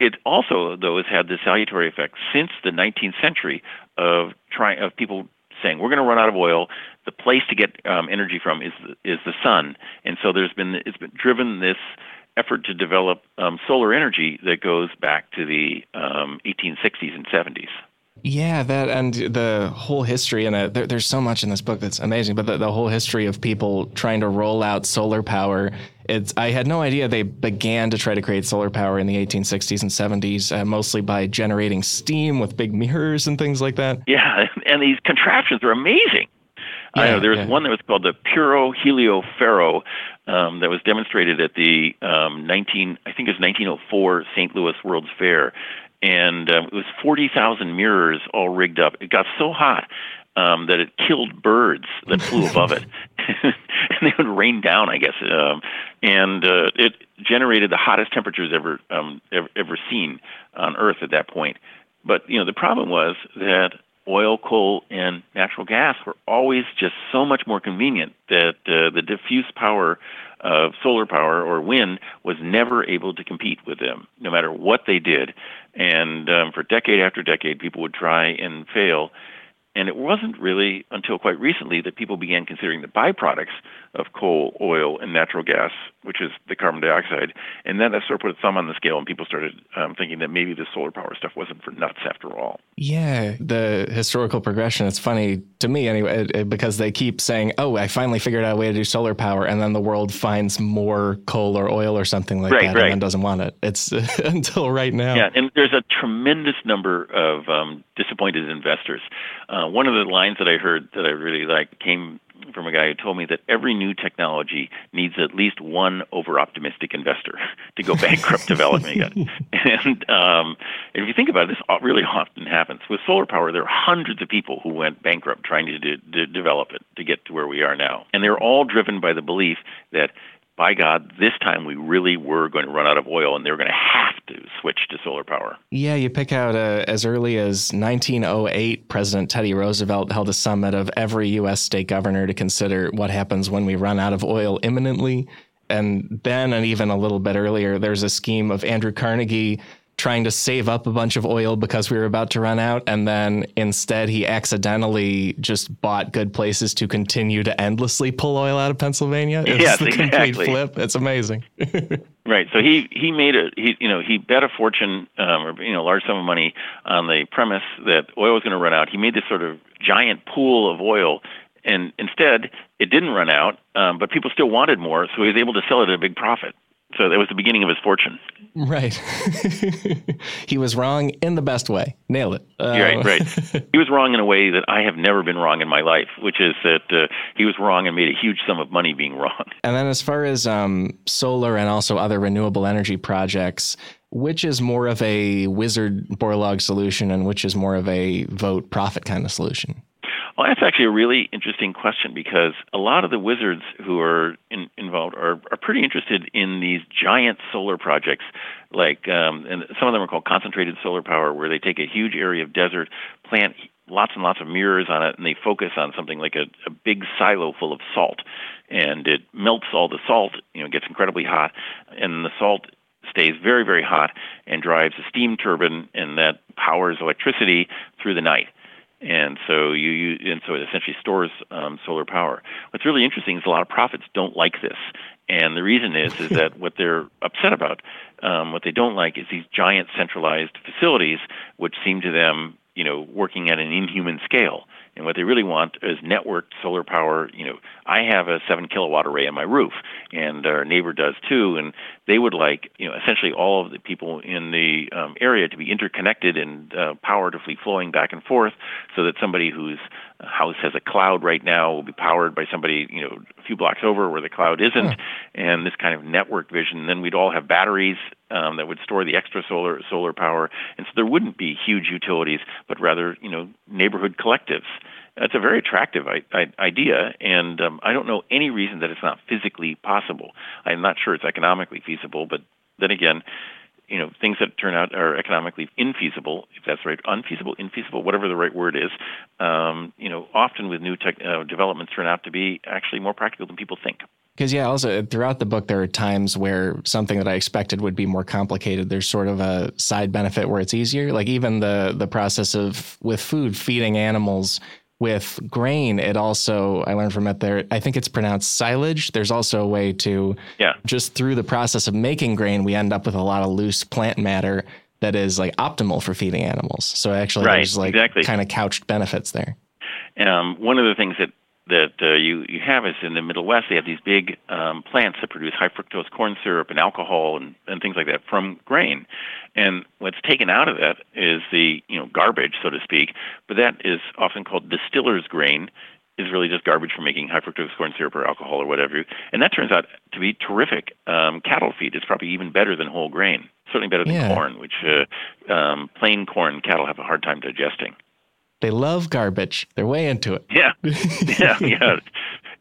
It also, though, has had the salutary effect since the 19th century of trying of people saying we're going to run out of oil. The place to get um, energy from is is the sun, and so there's been it's been driven this effort to develop um, solar energy that goes back to the um, 1860s and 70s. Yeah, that and the whole history, and there, there's so much in this book that's amazing. But the, the, whole history of people trying to roll out solar power, it's I had no idea they began to try to create solar power in the 1860s and 70s, uh, mostly by generating steam with big mirrors and things like that. Yeah, and these contraptions are amazing. Yeah, I know there was yeah. one that was called the Puro Helio Ferro um, that was demonstrated at the um, 19, I think it was 1904 St. Louis World's Fair, and um, it was 40,000 mirrors all rigged up. It got so hot um, that it killed birds that flew above it, and they would rain down, I guess. Um, and uh, it generated the hottest temperatures ever, um, ever ever seen on Earth at that point. But you know, the problem was that oil, coal, and natural gas were always just so much more convenient that uh, the diffuse power of solar power or wind was never able to compete with them, no matter what they did. And um, for decade after decade, people would try and fail. And it wasn't really until quite recently that people began considering the byproducts of coal, oil, and natural gas, which is the carbon dioxide. And then that sort of put a thumb on the scale, and people started um, thinking that maybe the solar power stuff wasn't for nuts after all. Yeah, the historical progression. It's funny to me anyway, because they keep saying, "Oh, I finally figured out a way to do solar power," and then the world finds more coal or oil or something like right, that, right. and then doesn't want it. It's until right now. Yeah, and there's a tremendous number of um, disappointed investors. Uh, one of the lines that I heard that I really liked came from a guy who told me that every new technology needs at least one over-optimistic investor to go bankrupt developing it. And um, if you think about it, this really often happens. With solar power, there are hundreds of people who went bankrupt trying to, de- de- develop it to get to where we are now. And they're all driven by the belief that by God, this time we really were going to run out of oil and they were going to have to switch to solar power. Yeah, you pick out uh, as early as 1908, President Teddy Roosevelt held a summit of every U.S. state governor to consider what happens when we run out of oil imminently. And then, and even a little bit earlier, there's a scheme of Andrew Carnegie trying to save up a bunch of oil because we were about to run out. And then instead, he accidentally just bought good places to continue to endlessly pull oil out of Pennsylvania. It's yes, the exactly. complete flip. It's amazing. right. So he, he made a, he, you know, he bet a fortune, um, or, you know, large sum of money on the premise that oil was going to run out. He made this sort of giant pool of oil and instead it didn't run out, um, but people still wanted more, so he was able to sell it at a big profit. So that was the beginning of his fortune. Right. he was wrong in the best way. Nail it. Uh, right, right. he was wrong in a way that I have never been wrong in my life, which is that uh, he was wrong and made a huge sum of money being wrong. And then, as far as um, solar and also other renewable energy projects, which is more of a wizard Borlaug solution and which is more of a Vogt prophet kind of solution? Well, that's actually a really interesting question because a lot of the wizards who are in, involved are, are pretty interested in these giant solar projects, like um, and some of them are called concentrated solar power, where they take a huge area of desert, plant lots and lots of mirrors on it, and they focus on something like a, a big silo full of salt, and it melts all the salt. You know, gets incredibly hot, and the salt stays very, very hot and drives a steam turbine, and that powers electricity through the night and so you, you and so it essentially stores um, solar power. What's really interesting is a lot of prophets don't like this, and the reason is is that what they're upset about, um, what they don't like, is these giant centralized facilities, which seem to them, you know, working at an inhuman scale. And what they really want is networked solar power. You know, I have a seven kilowatt array on my roof, and our neighbor does too. And they would like, you know, essentially all of the people in the um, area to be interconnected and uh, power to be flowing back and forth, so that somebody whose house has a cloud right now will be powered by somebody, you know, a few blocks over where the cloud isn't, and this kind of network vision. Then we'd all have batteries um, that would store the extra solar solar power, and so there wouldn't be huge utilities, but rather, you know, neighborhood collectives. That's a very attractive I- I- idea, and um, I don't know any reason that it's not physically possible. I'm not sure it's economically feasible, but then again, you know, things that turn out are economically infeasible, if that's right, unfeasible, infeasible, whatever the right word is, um, you know, often with new tech uh, developments turn out to be actually more practical than people think. Because yeah, also throughout the book, there are times where something that I expected would be more complicated. There's sort of a side benefit where it's easier. Like even the the process of with food feeding animals with grain, it also I learned from it there. I think it's pronounced silage. There's also a way to yeah. just through the process of making grain, we end up with a lot of loose plant matter that is like optimal for feeding animals. So actually, right, there's like exactly. kind of couched benefits there. Um, one of the things that that uh, you you have is in the Middle West they have these big um, plants that produce high fructose corn syrup and alcohol and, and things like that from grain, and what's taken out of that is the you know garbage so to speak, but that is often called distiller's grain. Is really just garbage for making high fructose corn syrup or alcohol or whatever, and that turns out to be terrific um, cattle feed. It's probably even better than whole grain, certainly better than yeah. corn, which uh, um, plain corn cattle have a hard time digesting. They love garbage. They're way into it. Yeah, yeah, yeah.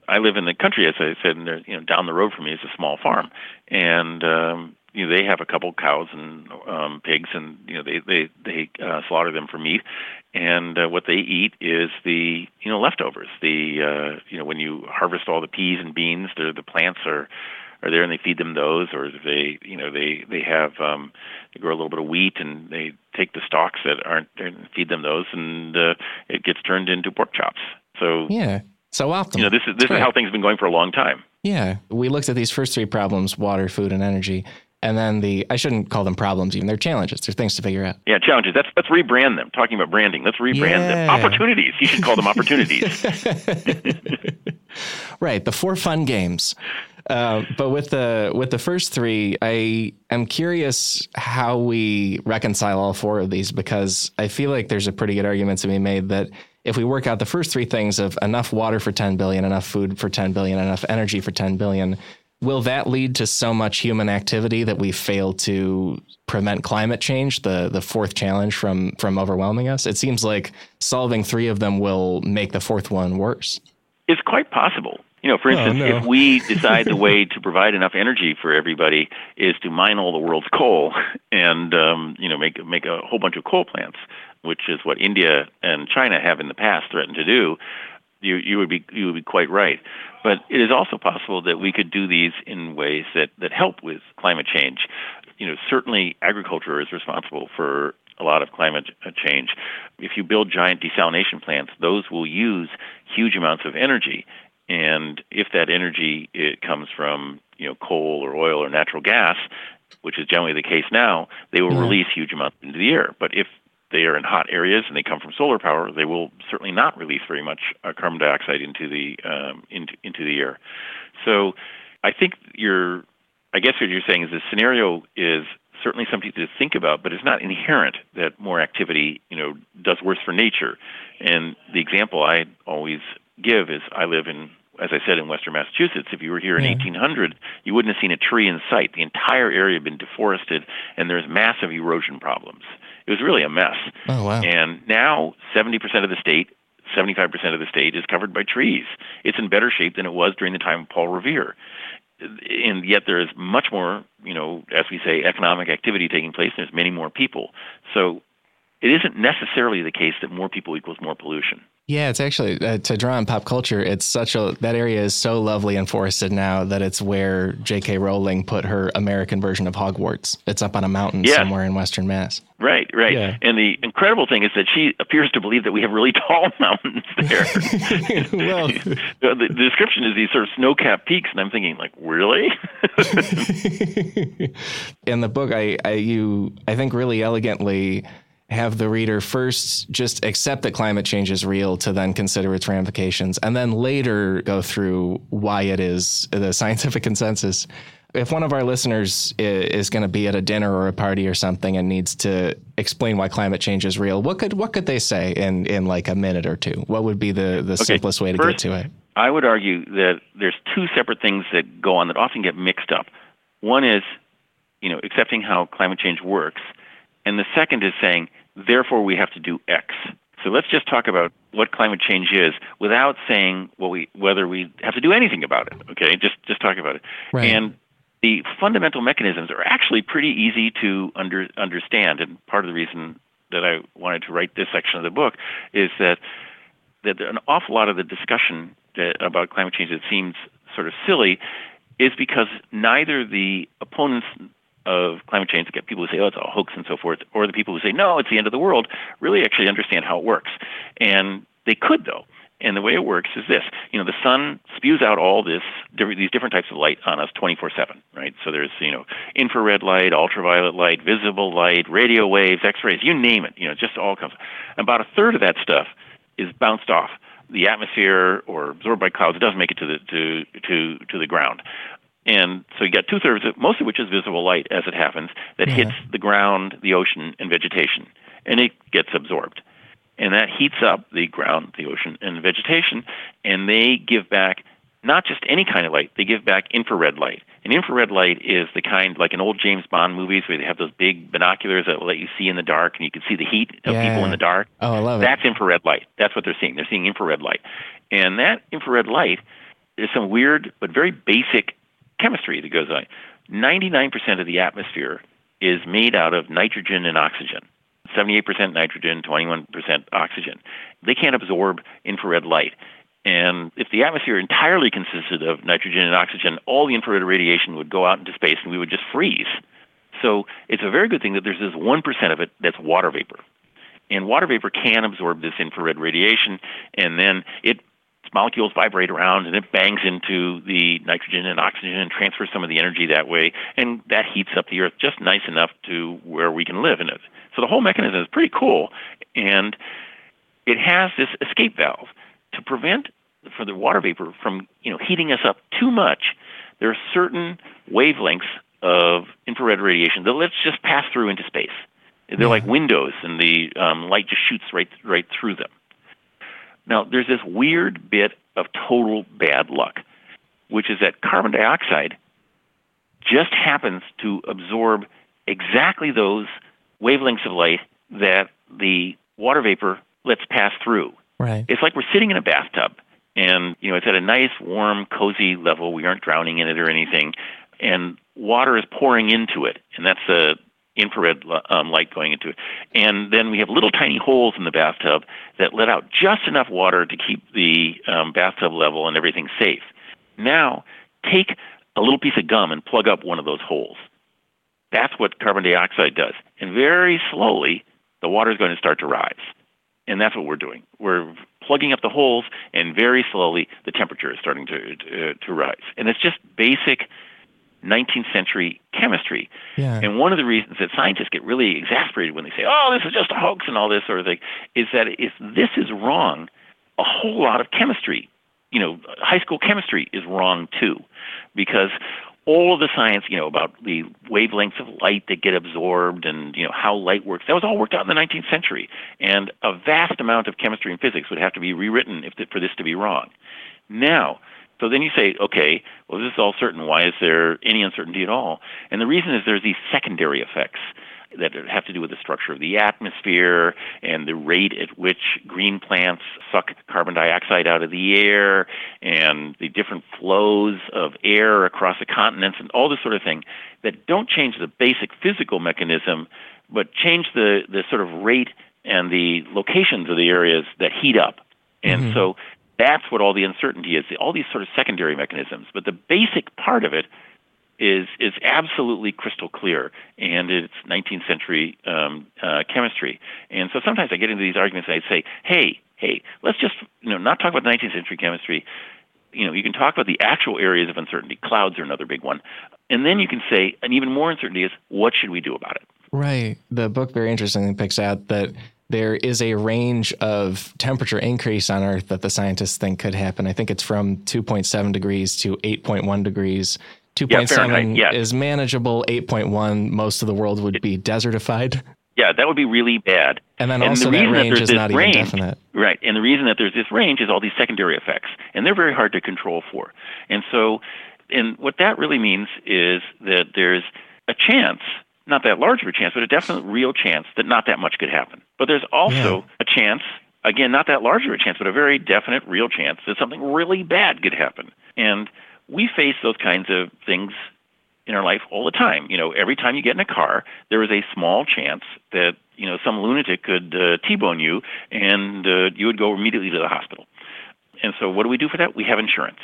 I live in the country, as I said, and there, you know, down the road from me is a small farm, and um, you know, they have a couple cows and um, pigs, and you know, they they they uh, slaughter them for meat, and uh, what they eat is the you know leftovers. The uh, you know, when you harvest all the peas and beans, the the plants are are there and they feed them those or they you know they they have um they grow a little bit of wheat and they take the stalks that aren't and feed them those and uh, it gets turned into pork chops. So yeah. So often you know this is this is how things have been going for a long time. Yeah. We looked at these first three problems water food and energy and then the I shouldn't call them problems even they're challenges. They're things to figure out. Yeah challenges. Let's let's rebrand them. Talking about branding let's rebrand yeah. them opportunities. You should call them opportunities. Right. The four fun games uh, but with the with the first three, I am curious how we reconcile all four of these because I feel like there's a pretty good argument to be made that if we work out the first three things of enough water for 10 billion, enough food for 10 billion, enough energy for 10 billion, will that lead to so much human activity that we fail to prevent climate change, the the fourth challenge from from overwhelming us? It seems like solving three of them will make the fourth one worse. It's quite possible. You know, for instance, oh, no. if we decide the way to provide enough energy for everybody is to mine all the world's coal and um, you know make make a whole bunch of coal plants, which is what India and China have in the past threatened to do, you you would be you would be quite right. But it is also possible that we could do these in ways that that help with climate change. You know, certainly agriculture is responsible for a lot of climate change. If you build giant desalination plants, those will use huge amounts of energy and if that energy it comes from you know coal or oil or natural gas, which is generally the case now, they will yeah. release huge amounts into the air. But if they are in hot areas and they come from solar power, they will certainly not release very much uh, carbon dioxide into the um, into into the air. So, I think you're. I guess what you're saying is the scenario is certainly something to think about, but it's not inherent that more activity, you know, does worse for nature. And the example I always give is I live in as I said, in western Massachusetts, if you were here in yeah. 1800, you wouldn't have seen a tree in sight. The entire area had been deforested, and there's massive erosion problems. It was really a mess. Oh, wow. And now 70% of the state, 75% of the state is covered by trees. It's in better shape than it was during the time of Paul Revere. And yet there is much more, you know, as we say, economic activity taking place. There's many more people. So it isn't necessarily the case that more people equals more pollution. Yeah, it's actually uh, to draw on pop culture. It's such a that area is so lovely and forested now that it's where J.K. Rowling put her American version of Hogwarts. It's up on a mountain yes. somewhere in Western Mass. Right, right. Yeah. And the incredible thing is that she appears to believe that we have really tall mountains there. well, the, the description is these sort of snow-capped peaks, and I'm thinking, like, really? in the book, I, I you I think really elegantly have the reader first just accept that climate change is real to then consider its ramifications and then later go through why it is the scientific consensus. If one of our listeners is going to be at a dinner or a party or something and needs to explain why climate change is real, what could what could they say in, in like a minute or two? What would be the, the okay. simplest way to First, get to it? I would argue that there's two separate things that go on that often get mixed up. One is, you know, accepting how climate change works, and the second is saying therefore we have to do X. So let's just talk about what climate change is without saying well, we, whether we have to do anything about it. Okay, just just talk about it. Right. And the fundamental mechanisms are actually pretty easy to under, understand. And part of the reason that I wanted to write this section of the book is that that an awful lot of the discussion that, about climate change that seems sort of silly is because neither the opponents of climate change, to get people who say, oh, it's a hoax and so forth, or the people who say, no, it's the end of the world, really actually understand how it works. And They could, though. And the way it works is this: you know, the sun spews out all this these different types of light on us 24/7, right? So there's you know infrared light, ultraviolet light, visible light, radio waves, X-rays, you name it. You know, just all comes. About a third of that stuff is bounced off the atmosphere or absorbed by clouds. It doesn't make it to the to to to the ground. And so you got two thirds, most of which is visible light as it happens, that yeah. hits the ground, the ocean, and vegetation, and it gets absorbed and that heats up the ground, the ocean, and the vegetation, and they give back not just any kind of light, they give back infrared light. And infrared light is the kind like in old James Bond movies where they have those big binoculars that will let you see in the dark and you can see the heat of yeah. people in the dark. Oh, I love That's it. That's infrared light. That's what they're seeing. They're seeing infrared light. And that infrared light is some weird but very basic chemistry that goes on. 99% of the atmosphere is made out of nitrogen and oxygen. 78% nitrogen, 21% oxygen. They can't absorb infrared light. And if the atmosphere entirely consisted of nitrogen and oxygen, all the infrared radiation would go out into space and we would just freeze. So it's a very good thing that there's this 1% of it that's water vapor. And water vapor can absorb this infrared radiation, and then it molecules vibrate around and it bangs into the nitrogen and oxygen and transfers some of the energy that way, and that heats up the earth just nice enough to where we can live in it. So the whole mechanism is pretty cool, and it has this escape valve to prevent for the water vapor from you know heating us up too much. There are certain wavelengths of infrared radiation that let's just pass through into space. They're yeah. like windows, and the um, light just shoots right right through them. Now, there's this weird bit of total bad luck, which is that carbon dioxide just happens to absorb exactly those wavelengths of light that the water vapor lets pass through. Right. It's like we're sitting in a bathtub and you know it's at a nice warm cozy level we aren't drowning in it or anything and water is pouring into it and that's the infrared um, light going into it and then we have little tiny holes in the bathtub that let out just enough water to keep the um, bathtub level and everything safe now take a little piece of gum and plug up one of those holes that's what carbon dioxide does. And very slowly, the water is going to start to rise. And that's what we're doing. We're plugging up the holes, and very slowly, the temperature is starting to, to, to rise. And it's just basic 19th century chemistry. Yeah. And one of the reasons that scientists get really exasperated when they say, oh, this is just a hoax and all this sort of thing, is that if this is wrong, a whole lot of chemistry, you know, high school chemistry is wrong too. Because all of the science, you know, about the wavelengths of light that get absorbed and, you know, how light works, that was all worked out in the 19th century. And a vast amount of chemistry and physics would have to be rewritten if the, for this to be wrong. Now, so then you say, okay, well, this is all certain. Why is there any uncertainty at all? And the reason is there's these secondary effects that have to do with the structure of the atmosphere and the rate at which green plants suck carbon dioxide out of the air and the different flows of air across the continents and all this sort of thing that don't change the basic physical mechanism but change the, the sort of rate and the locations of the areas that heat up. And mm-hmm. so that's what all the uncertainty is, all these sort of secondary mechanisms. But the basic part of it is is absolutely crystal clear, and it's 19th century um, uh, chemistry. And so sometimes I get into these arguments, and I say, "Hey, hey, let's just you know not talk about 19th century chemistry. You know, you can talk about the actual areas of uncertainty. Clouds are another big one, and then you can say an even more uncertainty is what should we do about it." Right. The book very interestingly picks out that there is a range of temperature increase on Earth that the scientists think could happen. I think it's from 2.7 degrees to 8.1 degrees 2.7 yeah, is manageable. 8.1, most of the world would be desertified. Yeah, that would be really bad. And then and also the that range that is not range, even definite. Right. And the reason that there's this range is all these secondary effects. And they're very hard to control for. And so, and what that really means is that there's a chance, not that large of a chance, but a definite real chance that not that much could happen. But there's also yeah. a chance, again, not that large of a chance, but a very definite real chance that something really bad could happen. And we face those kinds of things in our life all the time. You know, every time you get in a car, there is a small chance that you know some lunatic could uh, T-bone you, and uh, you would go immediately to the hospital. And so, what do we do for that? We have insurance.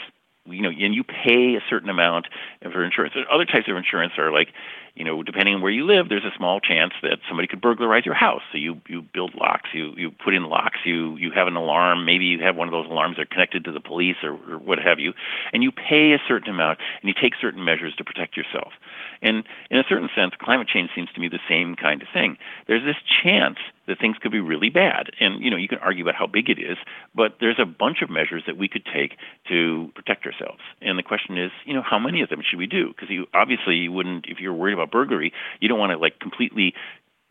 You know, and you pay a certain amount for insurance. Other types of insurance are like, you know, depending on where you live, there's a small chance that somebody could burglarize your house. So you you build locks, you you put in locks, you you have an alarm. Maybe you have one of those alarms that are connected to the police or, or what have you, and you pay a certain amount and you take certain measures to protect yourself. And in a certain sense, climate change seems to me the same kind of thing. There's this chance that things could be really bad. And you know, you can argue about how big it is, but there's a bunch of measures that we could take to protect ourselves. And the question is, you know, how many of them should we do? Because you obviously you wouldn't if you're worried about burglary, you don't want to like completely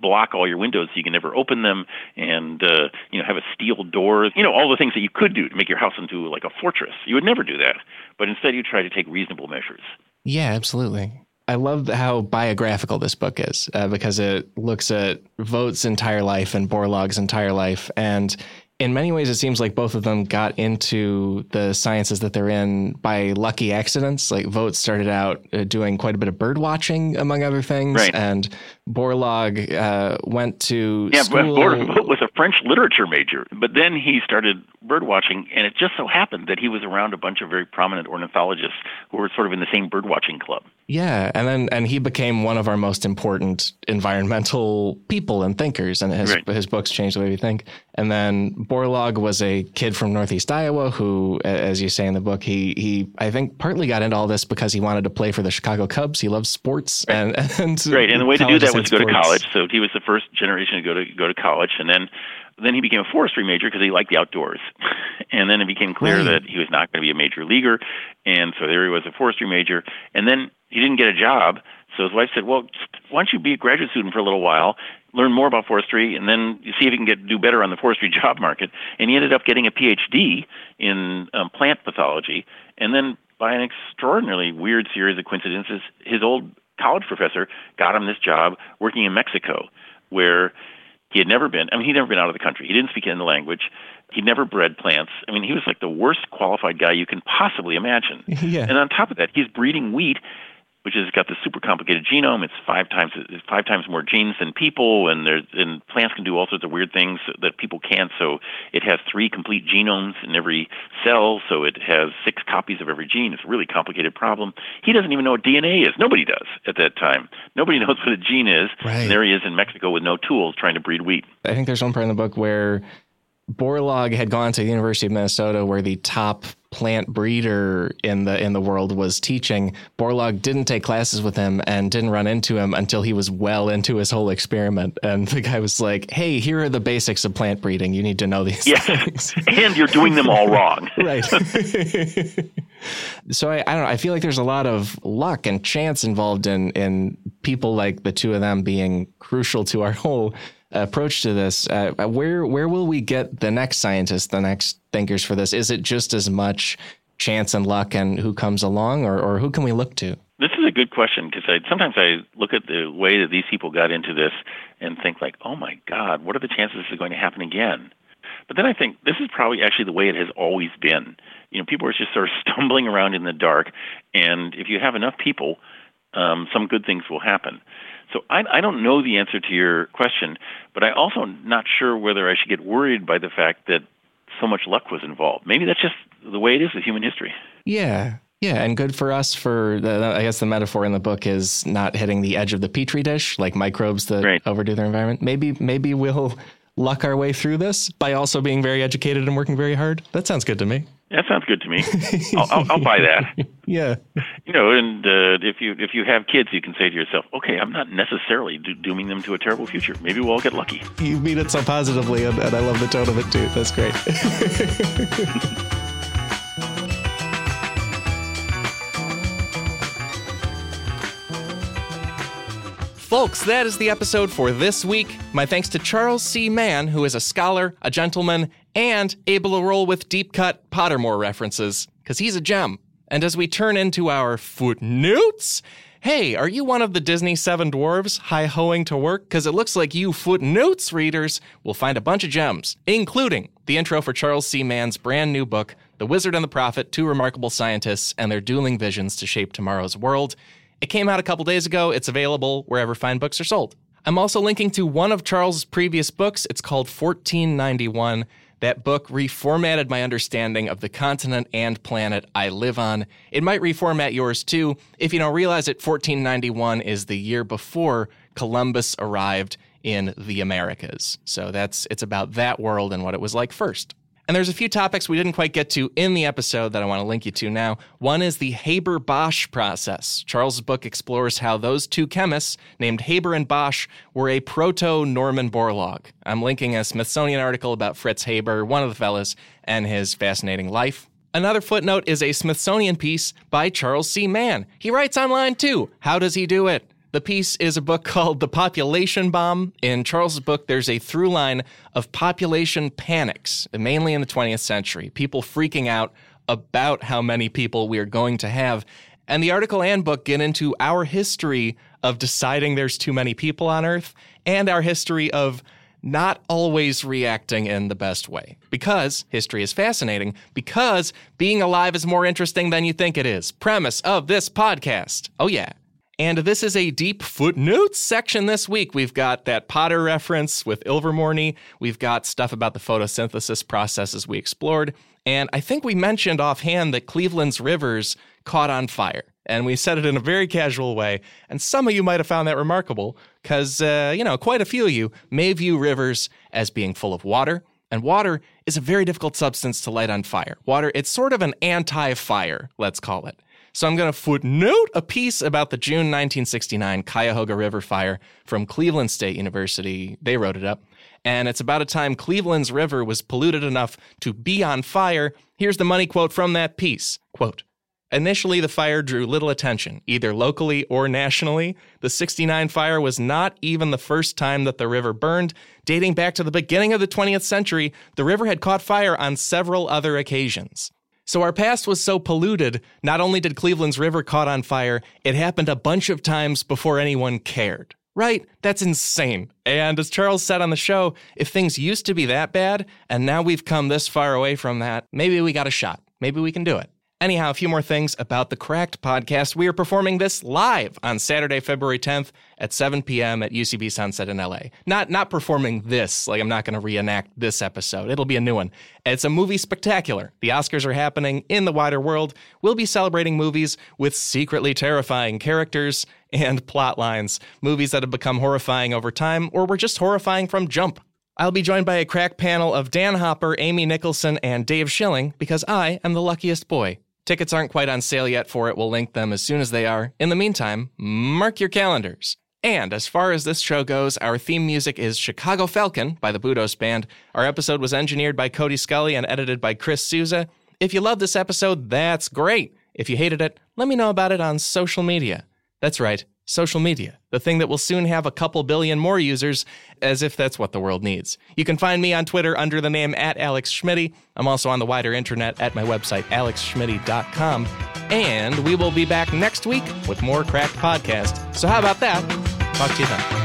block all your windows so you can never open them and uh, you know have a steel door you know all the things that you could do to make your house into like a fortress you would never do that but instead you try to take reasonable measures yeah absolutely I love how biographical this book is uh, because it looks at Vogt's entire life and Borlaug's entire life. And in many ways, it seems like both of them got into the sciences that they're in by lucky accidents. Like Vogt started out uh, doing quite a bit of bird watching, among other things, right. and Borlaug uh, went to yeah. School... Vogt was a French literature major, but then he started bird watching, and it just so happened that he was around a bunch of very prominent ornithologists who were sort of in the same bird watching club. Yeah, and then and he became one of our most important environmental people and thinkers, and his right. his books changed the way we think. And then Borlaug was a kid from Northeast Iowa who, as you say in the book, he he I think partly got into all this because he wanted to play for the Chicago Cubs. He loves sports, right. and and right. And the way to do that was to go to college. So he was the first generation to go to go to college, and then then he became a forestry major because he liked the outdoors. and then it became clear right. that he was not going to be a major leaguer, and so there he was, a forestry major. And then he didn't get a job. So his wife said, "Well, why don't you be a graduate student for a little while, learn more about forestry, and then see if you can get do better on the forestry job market." And he ended up getting a PhD in um, plant pathology. And then, by an extraordinarily weird series of coincidences, his old college professor got him this job working in Mexico, where he had never been. I mean, he'd never been out of the country. He didn't speak any language. He'd never bred plants. I mean, he was like the worst qualified guy you can possibly imagine. Yeah. And on top of that, he's breeding wheat which has got this super complicated genome. It's five times it's five times more genes than people, and there's and plants can do all sorts of weird things that people can't. So it has three complete genomes in every cell, so it has six copies of every gene. It's a really complicated problem. He doesn't even know what DNA is. Nobody does at that time. Nobody knows what a gene is. Right. And there he is in Mexico with no tools trying to breed wheat. I think there's one part in the book where Borlaug had gone to the University of Minnesota where the top plant breeder in the in the world was teaching. Borlaug didn't take classes with him and didn't run into him until he was well into his whole experiment. And the guy was like, "Hey, here are the basics of plant breeding. You need to know these yes. things." and you're doing them all wrong. right. so I, I don't know. I feel like there's a lot of luck and chance involved in in people like the two of them being crucial to our whole approach to this. Uh, where where will we get the next scientists, the next thinkers for this? Is it just as much chance and luck and who comes along, or or who can we look to? This is a good question because I, sometimes I look at the way that these people got into this and think like, oh my God, what are the chances this is going to happen again? But then I think this is probably actually the way it has always been. You know, people are just sort of stumbling around in the dark, and if you have enough people, um, some good things will happen. So I, I don't know the answer to your question, but I also not sure whether I should get worried by the fact that so much luck was involved. Maybe that's just the way it is with human history. Yeah. Yeah, and good for us for the, I guess the metaphor in the book is not hitting the edge of the petri dish like microbes that right. overdo their environment. Maybe maybe we'll luck our way through this by also being very educated and working very hard. That sounds good to me. That sounds good to me. I'll, I'll, I'll buy that. yeah. You know, and uh, if you if you have kids, you can say to yourself, "Okay, I'm not necessarily do- dooming them to a terrible future. Maybe we'll all get lucky." You mean it so positively, and, and I love the tone of it too. That's great. Folks, that is the episode for this week. My thanks to Charles C. Mann, who is a scholar, a gentleman, and able to roll with deep cut Pottermore references, because he's a gem. And as we turn into our footnotes, hey, are you one of the Disney Seven Dwarves hi hoing to work? Because it looks like you footnotes readers will find a bunch of gems, including the intro for Charles C. Mann's brand new book, The Wizard and the Prophet Two Remarkable Scientists and Their Dueling Visions to Shape Tomorrow's World. It came out a couple days ago. It's available wherever fine books are sold. I'm also linking to one of Charles's previous books. It's called 1491. That book reformatted my understanding of the continent and planet I live on. It might reformat yours too. If you don't realize that 1491 is the year before Columbus arrived in the Americas. So that's it's about that world and what it was like first. And there's a few topics we didn't quite get to in the episode that I want to link you to now. One is the Haber Bosch process. Charles's book explores how those two chemists, named Haber and Bosch, were a proto Norman Borlaug. I'm linking a Smithsonian article about Fritz Haber, one of the fellas, and his fascinating life. Another footnote is a Smithsonian piece by Charles C. Mann. He writes online too. How does he do it? The piece is a book called The Population Bomb. In Charles's book, there's a through line of population panics, mainly in the 20th century, people freaking out about how many people we are going to have. And the article and book get into our history of deciding there's too many people on Earth and our history of not always reacting in the best way. Because history is fascinating, because being alive is more interesting than you think it is. Premise of this podcast. Oh, yeah. And this is a deep footnotes section this week. We've got that Potter reference with Ilvermorny. We've got stuff about the photosynthesis processes we explored. And I think we mentioned offhand that Cleveland's rivers caught on fire. And we said it in a very casual way. And some of you might have found that remarkable because, uh, you know, quite a few of you may view rivers as being full of water. And water is a very difficult substance to light on fire. Water, it's sort of an anti fire, let's call it. So I'm going to footnote a piece about the June 1969 Cuyahoga River fire from Cleveland State University. They wrote it up. And it's about a time Cleveland's river was polluted enough to be on fire. Here's the money quote from that piece. Quote, Initially, the fire drew little attention, either locally or nationally. The 69 fire was not even the first time that the river burned. Dating back to the beginning of the 20th century, the river had caught fire on several other occasions. So our past was so polluted, not only did Cleveland's river caught on fire, it happened a bunch of times before anyone cared. Right? That's insane. And as Charles said on the show, if things used to be that bad and now we've come this far away from that, maybe we got a shot. Maybe we can do it. Anyhow, a few more things about the Cracked podcast. We are performing this live on Saturday, February 10th at 7 p.m. at UCB Sunset in LA. Not not performing this, like I'm not going to reenact this episode. It'll be a new one. It's a movie spectacular. The Oscars are happening in the wider world. We'll be celebrating movies with secretly terrifying characters and plot lines, movies that have become horrifying over time or were just horrifying from jump. I'll be joined by a crack panel of Dan Hopper, Amy Nicholson, and Dave Schilling because I am the luckiest boy. Tickets aren't quite on sale yet for it. We'll link them as soon as they are. In the meantime, mark your calendars. And as far as this show goes, our theme music is Chicago Falcon by the Budos Band. Our episode was engineered by Cody Scully and edited by Chris Souza. If you love this episode, that's great. If you hated it, let me know about it on social media. That's right, social media, the thing that will soon have a couple billion more users, as if that's what the world needs. You can find me on Twitter under the name at Alex Schmitty. I'm also on the wider internet at my website, alexschmitty.com. And we will be back next week with more Cracked Podcast. So how about that? Talk to you then.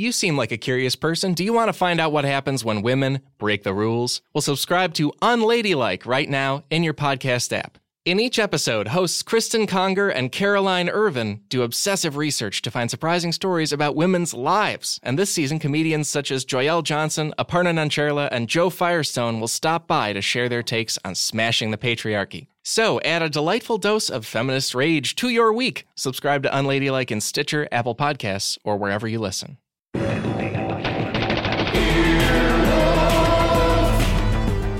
You seem like a curious person. Do you want to find out what happens when women break the rules? Well, subscribe to Unladylike right now in your podcast app. In each episode, hosts Cristen Conger and Caroline Ervin do obsessive research to find surprising stories about women's lives. And this season, comedians such as Joyelle Johnson, Aparna Nancherla, and Jo Firestone will stop by to share their takes on smashing the patriarchy. So, add a delightful dose of feminist rage to your week. Subscribe to Unladylike in Stitcher, Apple Podcasts, or wherever you listen.